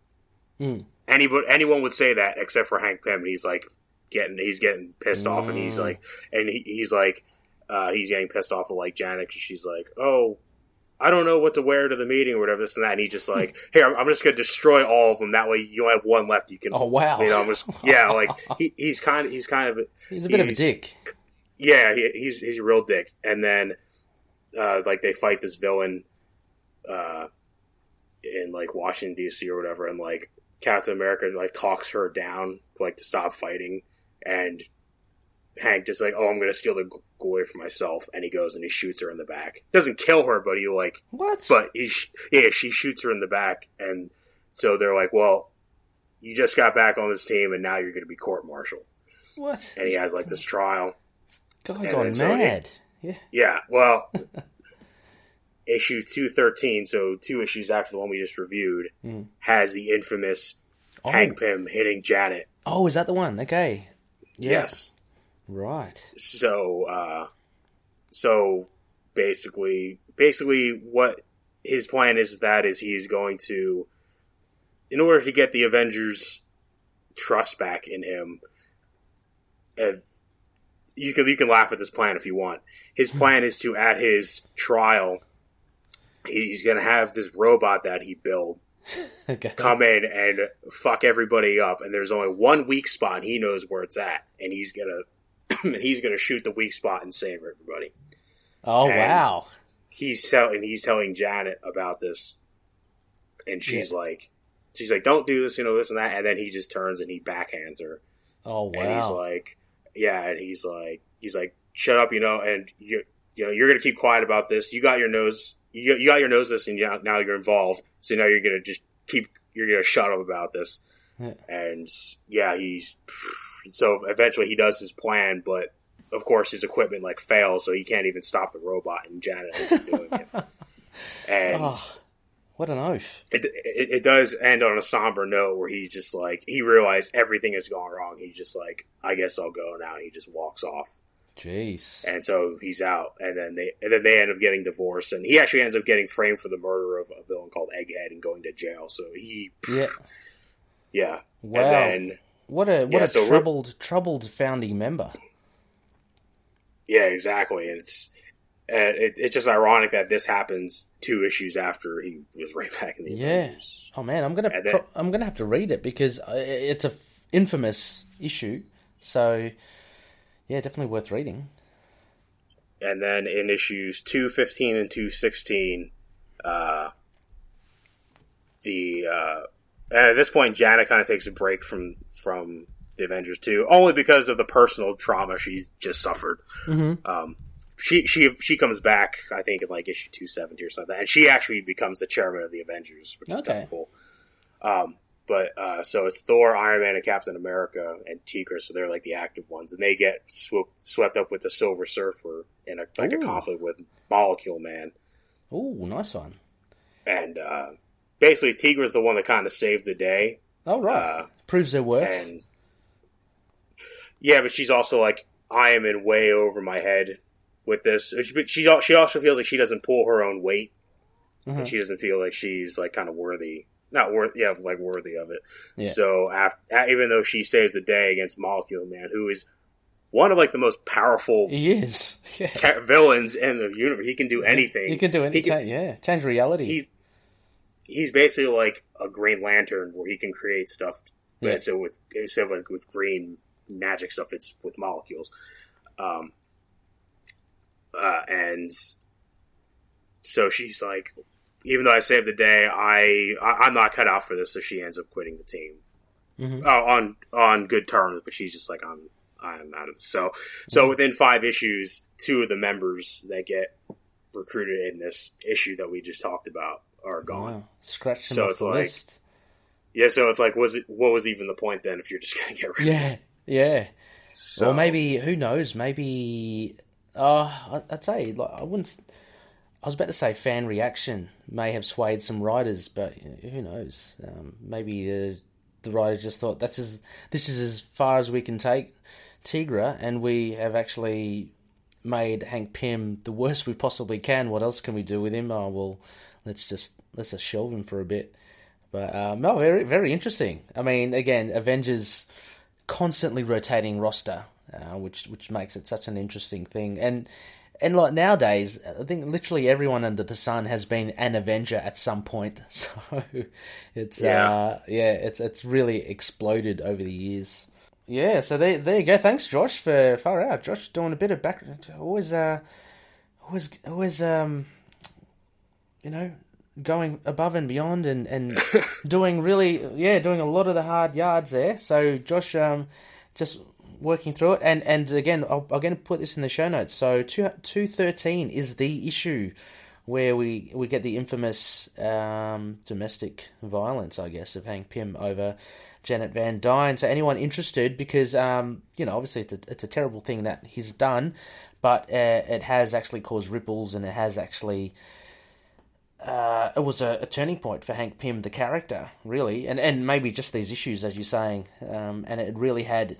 Mm. Anybody, anyone would say that except for Hank Pym. He's like getting, he's getting pissed off, and he's Mm. like, and he, he's like, uh, he's getting pissed off at like Janet. 'cause she's like, oh, I don't know what to wear to the meeting or whatever, this and that. And he's just *laughs* like, hey, I'm, I'm just gonna destroy all of them. That way, you only have one left. You can, Oh wow. you know, I'm just, yeah, like *laughs* he, he's kind of, he's kind of, He's a bit of a dick. yeah, he, he's he's a real dick. And then, uh, like they fight this villain, uh, in like Washington D.C. or whatever, and like Captain America like talks her down like to stop fighting, and Hank just like, oh, I'm gonna steal the glory for myself, and he goes and he shoots her in the back. Doesn't kill her, but he like, What? but he sh- yeah, she shoots her in the back, and so they're like, well. You just got back on this team, and now you're going to be court-martialed. what? And he has like this trial, and gone then so he- mad. yeah. Yeah, well, *laughs* issue 213, so two issues after the one we just reviewed, Mm. has the infamous Oh. Hank Pym hitting Janet. oh, is that the one? Okay. Yeah. Yes. Right. So, uh, so basically, basically what his plan is that is he's going to, in order to get the Avengers trust back in him, and you can you can laugh at this plan if you want. His plan is to at his trial, he's going to have this robot that he built *laughs* Okay. come in and fuck everybody up and there's only one weak spot and he knows where it's at and he's gonna *clears throat* and he's gonna shoot the weak spot and save everybody Oh and- wow. he's telling he's telling janet about this and she's like she's like don't do this you know this and that and then he just turns and he backhands her Oh wow. and he's like yeah and he's like he's like shut up you know and you you know you're gonna keep quiet about this you got your nose you got, you got your nose this and now, now you're involved so now you're gonna just keep you're gonna shut up about this Yeah. and yeah he's so eventually he does his plan but of course his equipment like fails so he can't even stop the robot and janet up doing it *laughs* and Oh, what an oath. it, it, it does end on a somber note where he's just like he realized everything has gone wrong. He's just like, I guess I'll go now. He just walks off, Jeez. and so he's out. And then they and then they end up getting divorced, and he actually ends up getting framed for the murder of a villain called Egghead and going to jail. So he, Yeah. yeah, Wow. and then What a what Yeah, a so troubled troubled founding member. yeah, exactly. And it's it, it's just ironic that this happens two issues after he was right back in the Yeah. Avengers. Oh man, I'm gonna then- pro- I'm gonna have to read it because uh, it's a f- infamous issue. So yeah, definitely worth reading. and then in issues 215 and 216 uh, the uh, and at this point janet kind of takes a break from from the avengers 2 only because of the personal trauma she's just suffered Mm-hmm. um, she she she comes back i think in like issue 270 or something and she actually becomes the chairman of the avengers which is kind of cool um, but uh, so it's Thor, Iron Man, and Captain America, and Tigra. So they're like the active ones, and they get swept swept up with the Silver Surfer in a like Ooh. a conflict with Molecule Man, Oh, nice one. and uh, basically is the one that kind of saved the day. Oh right, Uh, proves their worth. and yeah, but she's also like I am in way over my head with this. But she she also feels like she doesn't pull her own weight and she doesn't feel like she's like kind of worthy, not worth, yeah, like worthy of it. Yeah. So after, even though she saves the day against Molecule Man, who is one of like the most powerful He is. *laughs* Yeah. villains in the universe, he can do anything. He can do anything. yeah, change reality. he he's basically like a Green Lantern where he can create stuff. Yeah. instead with instead of like with green magic stuff, it's with molecules. Um, uh, and so she's like, even though I saved the day, I, I I'm not cut out for this. So she ends up quitting the team Mhm. uh, on on good terms. But she's just like, I'm I'm out of this. So so within five issues, two of the members that get recruited in this issue that we just talked about are gone. Wow. Scratch So it's like- list. Yeah, so it's like, was it? What was even the point then if you're just *laughs* gonna get rid? Yeah, yeah. So, Or maybe who knows? Maybe uh, I'd say like I wouldn't. I was about to say fan reaction may have swayed some writers, but who knows? Um, maybe the the writers just thought that's as this is as far as we can take Tigra, and we have actually made Hank Pym the worst we possibly can. What else can we do with him? Oh well, let's just let's just shelve him for a bit. But um, no, very very interesting. I mean, again, Avengers constantly rotating roster, uh, which which makes it such an interesting thing. And and like nowadays, I think literally everyone under the sun has been an Avenger at some point. *laughs* So it's Yeah. uh, yeah, it's it's really exploded over the years. Yeah, so there there you go. Thanks, Josh, for far out. Josh doing a bit of back, always uh, always always um, you know, going above and beyond and, and *coughs* doing really yeah doing a lot of the hard yards there so josh um just working through it. And and again I'll, i'm going to put this in the show notes. So 2 213 is the issue where we we get the infamous um domestic violence i guess of hank pym over janet van dyne. So anyone interested because um you know obviously it's a, it's a terrible thing that he's done but uh, it has actually caused ripples and it has actually uh, it was a, a turning point for Hank Pym, the character, really, and and maybe just these issues, as you're saying, um, and it really had,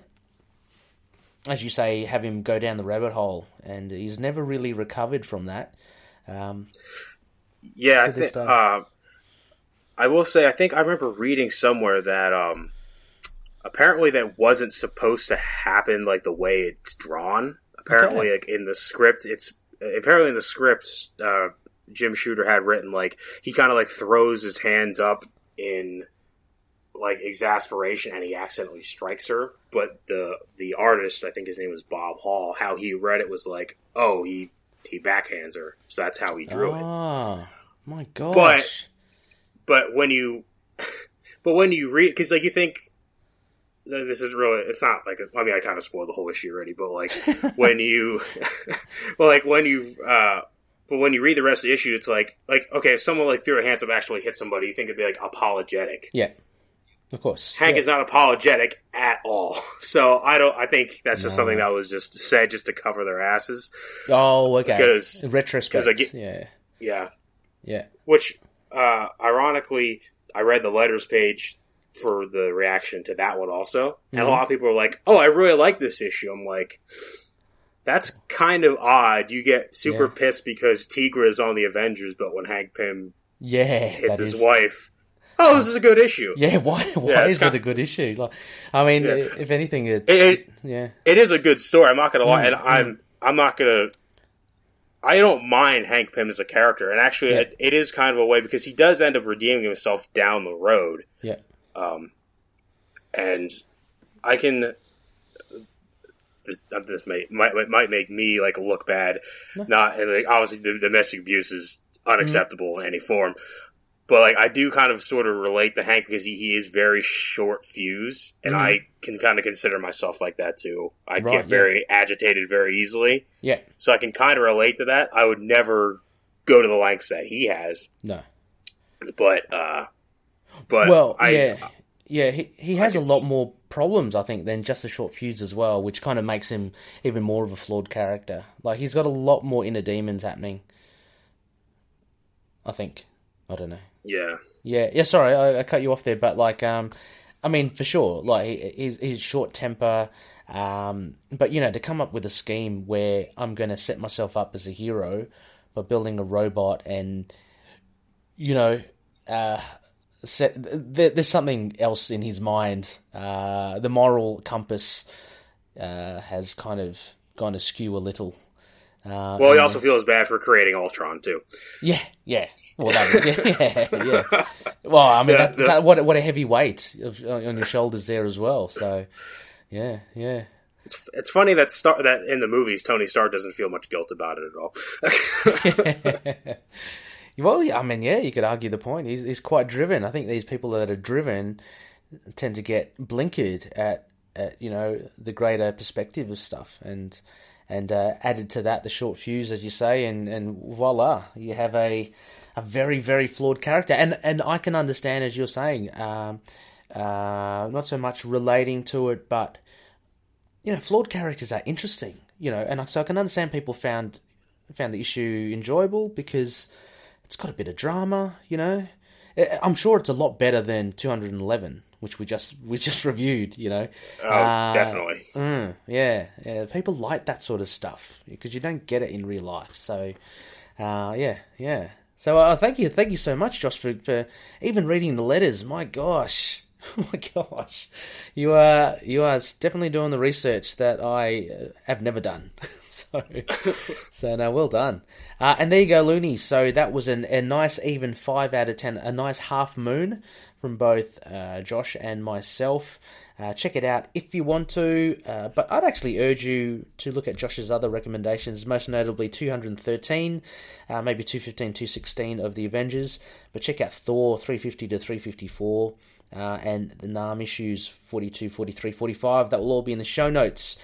as you say, have him go down the rabbit hole, and he's never really recovered from that. Um, yeah, I think. Uh, I will say, I think I remember reading somewhere that um, apparently that wasn't supposed to happen like the way it's drawn. Apparently, Okay. like in the script, it's apparently in the script. Uh, Jim Shooter had written like he kind of like throws his hands up in like exasperation and he accidentally strikes her. But the the artist, I think his name was Bob Hall, how he read it was like, oh, he he backhands her, so that's how he drew it. oh my gosh! But when you, *laughs* but when you read, because like you think this is really, it's not like a, I mean I kind of spoiled the whole issue already, but like *laughs* when you, *laughs* well, like when you. uh but when you read the rest of the issue, it's like, like okay, if someone like threw a hands up actually hit somebody, you think it'd be like apologetic. yeah, of course. Hank yeah. is not apologetic at all. *laughs* So I don't. I think that's just No. something that was just said just to cover their asses. Oh, okay. because- In retrospect, get- yeah, Yeah. yeah. Which, uh, ironically, I read the letters page for the reaction to that one also, and a Mhm. lot of people were like, "Oh, I really like this issue." I'm like, "That's kind of odd." You get super Yeah. pissed because Tigra is on the Avengers, but when Hank Pym Yeah, hits his is- wife, oh, this is a good issue. Yeah, *laughs* why? Why Yeah, is kind- it a good issue? Like, I mean, Yeah. if anything, it's It- it- yeah, It is a good story. I'm not gonna lie, Mm, and I'm I'm not gonna. I don't mind Hank Pym as a character, and actually, Yeah. it, it is kind of a way because he does end up redeeming himself down the road. yeah, um, and I can. This, uh, this may might might make me like look bad. Not and like obviously the domestic abuse is unacceptable in any form, but like I do kind of sort of relate to Hank because he, he is very short fuse, and Mhm. I can kind of consider myself like that too. I Right, get yeah. very agitated very easily, yeah. so I can kind of relate to that. I would never go to the lengths that he has, No, but uh, but well, I, yeah, yeah. He he has a lot more problems, I think, than just the short fuse as well, which kind of makes him even more of a flawed character. Like he's got a lot more inner demons happening. I think. I don't know. Yeah. Yeah, yeah. Sorry, I, I cut you off there, but like, um, I mean, for sure, like he, he's, he's short temper, um, but you know, to come up with a scheme where I'm going to set myself up as a hero by building a robot and you know, uh, set, there, there's something else in his mind. Uh, the moral compass uh, has kind of gone askew a little. Uh, well, he also feels bad for creating Ultron too. Yeah, yeah. Well, that, *laughs* yeah, yeah. Well, I mean, that, that, what what a heavy weight of, on your shoulders there as well. So, yeah, yeah. It's it's funny that Star that in the movies Tony Stark doesn't feel much guilt about it at all. *laughs* *laughs* well, I mean, yeah, you could argue the point. He's he's quite driven. I think these people that are driven tend to get blinkered at at you know the greater perspective of stuff and and uh, added to that the short fuse, as you say, and and voila, you have a a very very flawed character. And and I can understand, as you're saying, um, uh, not so much relating to it, but you know, flawed characters are interesting. You know, and so I can understand people found found the issue enjoyable because it's got a bit of drama. You know, I'm sure it's a lot better than 211, which we just we just *laughs* reviewed. You know, oh, uh, definitely. Mm, yeah, yeah. People like that sort of stuff because you don't get it in real life. So, uh, yeah, yeah. So, uh, thank you, thank you so much, Josh, for, for even reading the letters. My gosh, *laughs* oh my gosh, you are you are definitely doing the research that I uh, have never done. *laughs* so, so no, well done. Uh, and there you go, Loonies. So that was an, a nice even five out of ten, a nice half moon from both uh, Josh and myself. Uh, check it out if you want to, uh, but I'd actually urge you to look at Josh's other recommendations, most notably 213, uh, maybe 215, 216 of the Avengers. But check out Thor 350 to 354 uh, and the Nam issues 42, 43, 45. That will all be in the show notes.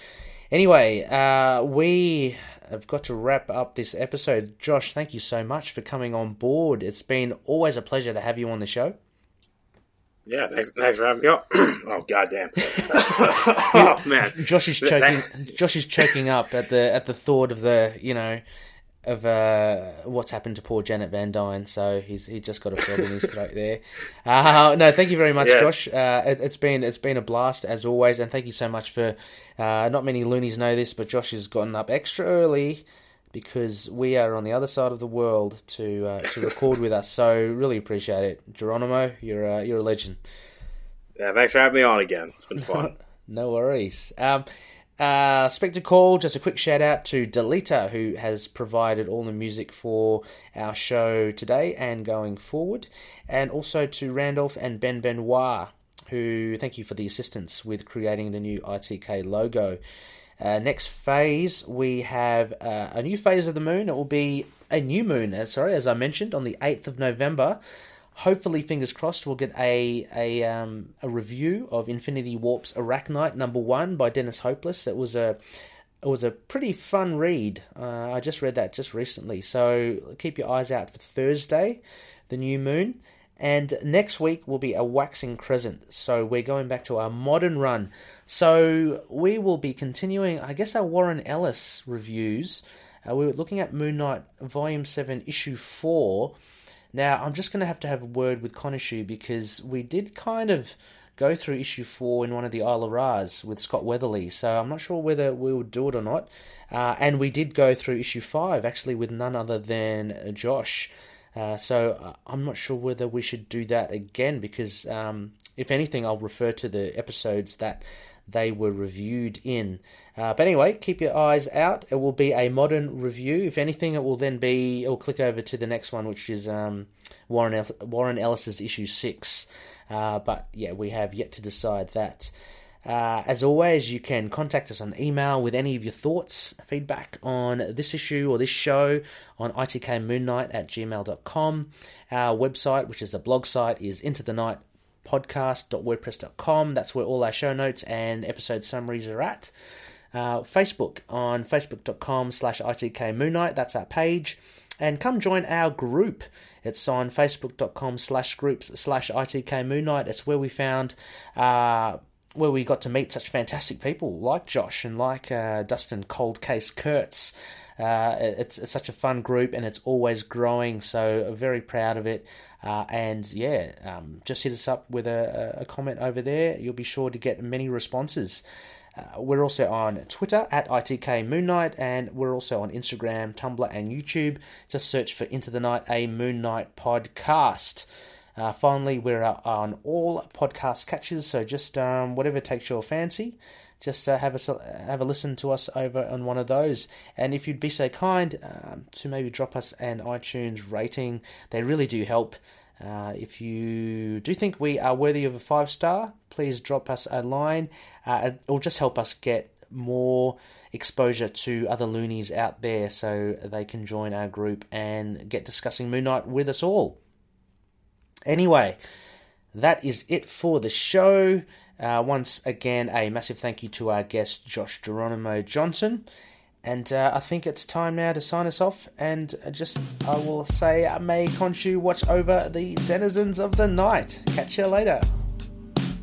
Anyway, uh, we have got to wrap up this episode. Josh, thank you so much for coming on board. It's been always a pleasure to have you on the show. Yeah, thanks, thanks for having me. on. *clears throat* oh, goddamn! *laughs* *laughs* oh man, Josh is choking. Josh is choking up at the at the thought of the you know of uh, what's happened to poor Janet Van Dyne. So he's he just got a frog in his *laughs* throat there. Uh, no, thank you very much, yeah. Josh. Uh, it, has been it's been a blast as always, and thank you so much for. Uh, not many loonies know this, but Josh has gotten up extra early because we are on the other side of the world to uh, to record with us. So really appreciate it, Geronimo. You're uh, you're a legend. Yeah, thanks for having me on again. It's been fun. *laughs* no worries. Um, uh, Call, just a quick shout out to Delita, who has provided all the music for our show today and going forward, and also to Randolph and Ben Benoit, who thank you for the assistance with creating the new ITK logo. Uh, next phase, we have uh, a new phase of the moon. It will be a new moon, uh, sorry, as I mentioned, on the 8th of November. Hopefully, fingers crossed, we'll get a a, um, a review of Infinity Warps Arachknight number one by Dennis Hopeless. It was a it was a pretty fun read. Uh, I just read that just recently, so keep your eyes out for Thursday, the new moon. And next week will be a waxing crescent. So we're going back to our modern run. So we will be continuing, I guess, our Warren Ellis reviews. Uh, we were looking at Moon Knight Volume 7, Issue 4. Now, I'm just going to have to have a word with Khonshu because we did kind of go through issue four in one of the Isle of Ras with Scott Weatherly, so I'm not sure whether we would do it or not. Uh, and we did go through issue five actually with none other than Josh. Uh, so uh, I'm not sure whether we should do that again because, um, if anything, I'll refer to the episodes that they were reviewed in. Uh, but anyway, keep your eyes out. It will be a modern review. If anything, it will then be. It will click over to the next one, which is um, Warren El- Warren Ellis's issue six. Uh, but yeah, we have yet to decide that. Uh, as always, you can contact us on email with any of your thoughts, feedback on this issue or this show on itkmoonnight at gmail.com. Our website, which is a blog site, is into the night podcast.wordpress.com. That's where all our show notes and episode summaries are at. Uh, Facebook on facebook.com slash ITK Moon That's our page. And come join our group. It's on facebook.com slash groups slash ITK Moon It's where we found, uh, where we got to meet such fantastic people like Josh and like uh, Dustin Cold Case Kurtz. Uh, it's, it's, such a fun group and it's always growing, so very proud of it. Uh, and yeah, um, just hit us up with a, a, comment over there. You'll be sure to get many responses. Uh, we're also on Twitter at ITK Moon Knight, and we're also on Instagram, Tumblr, and YouTube. Just search for Into the Night, a Moon Knight podcast. Uh, finally, we're on all podcast catches, so just um, whatever takes your fancy, just uh, have a have a listen to us over on one of those. And if you'd be so kind um, to maybe drop us an iTunes rating, they really do help. Uh, if you do think we are worthy of a five star, please drop us a line. Uh, it'll just help us get more exposure to other loonies out there so they can join our group and get discussing Moon Knight with us all. Anyway, that is it for the show. Uh, once again, a massive thank you to our guest, Josh Geronimo Johnson. And uh, I think it's time now to sign us off. And just, I will say, uh, may Khonshu watch over the denizens of the night. Catch you later.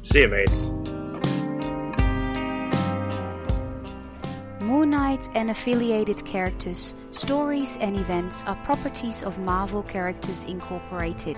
See you, mates. Moon Knight and affiliated characters, stories, and events are properties of Marvel Characters Incorporated.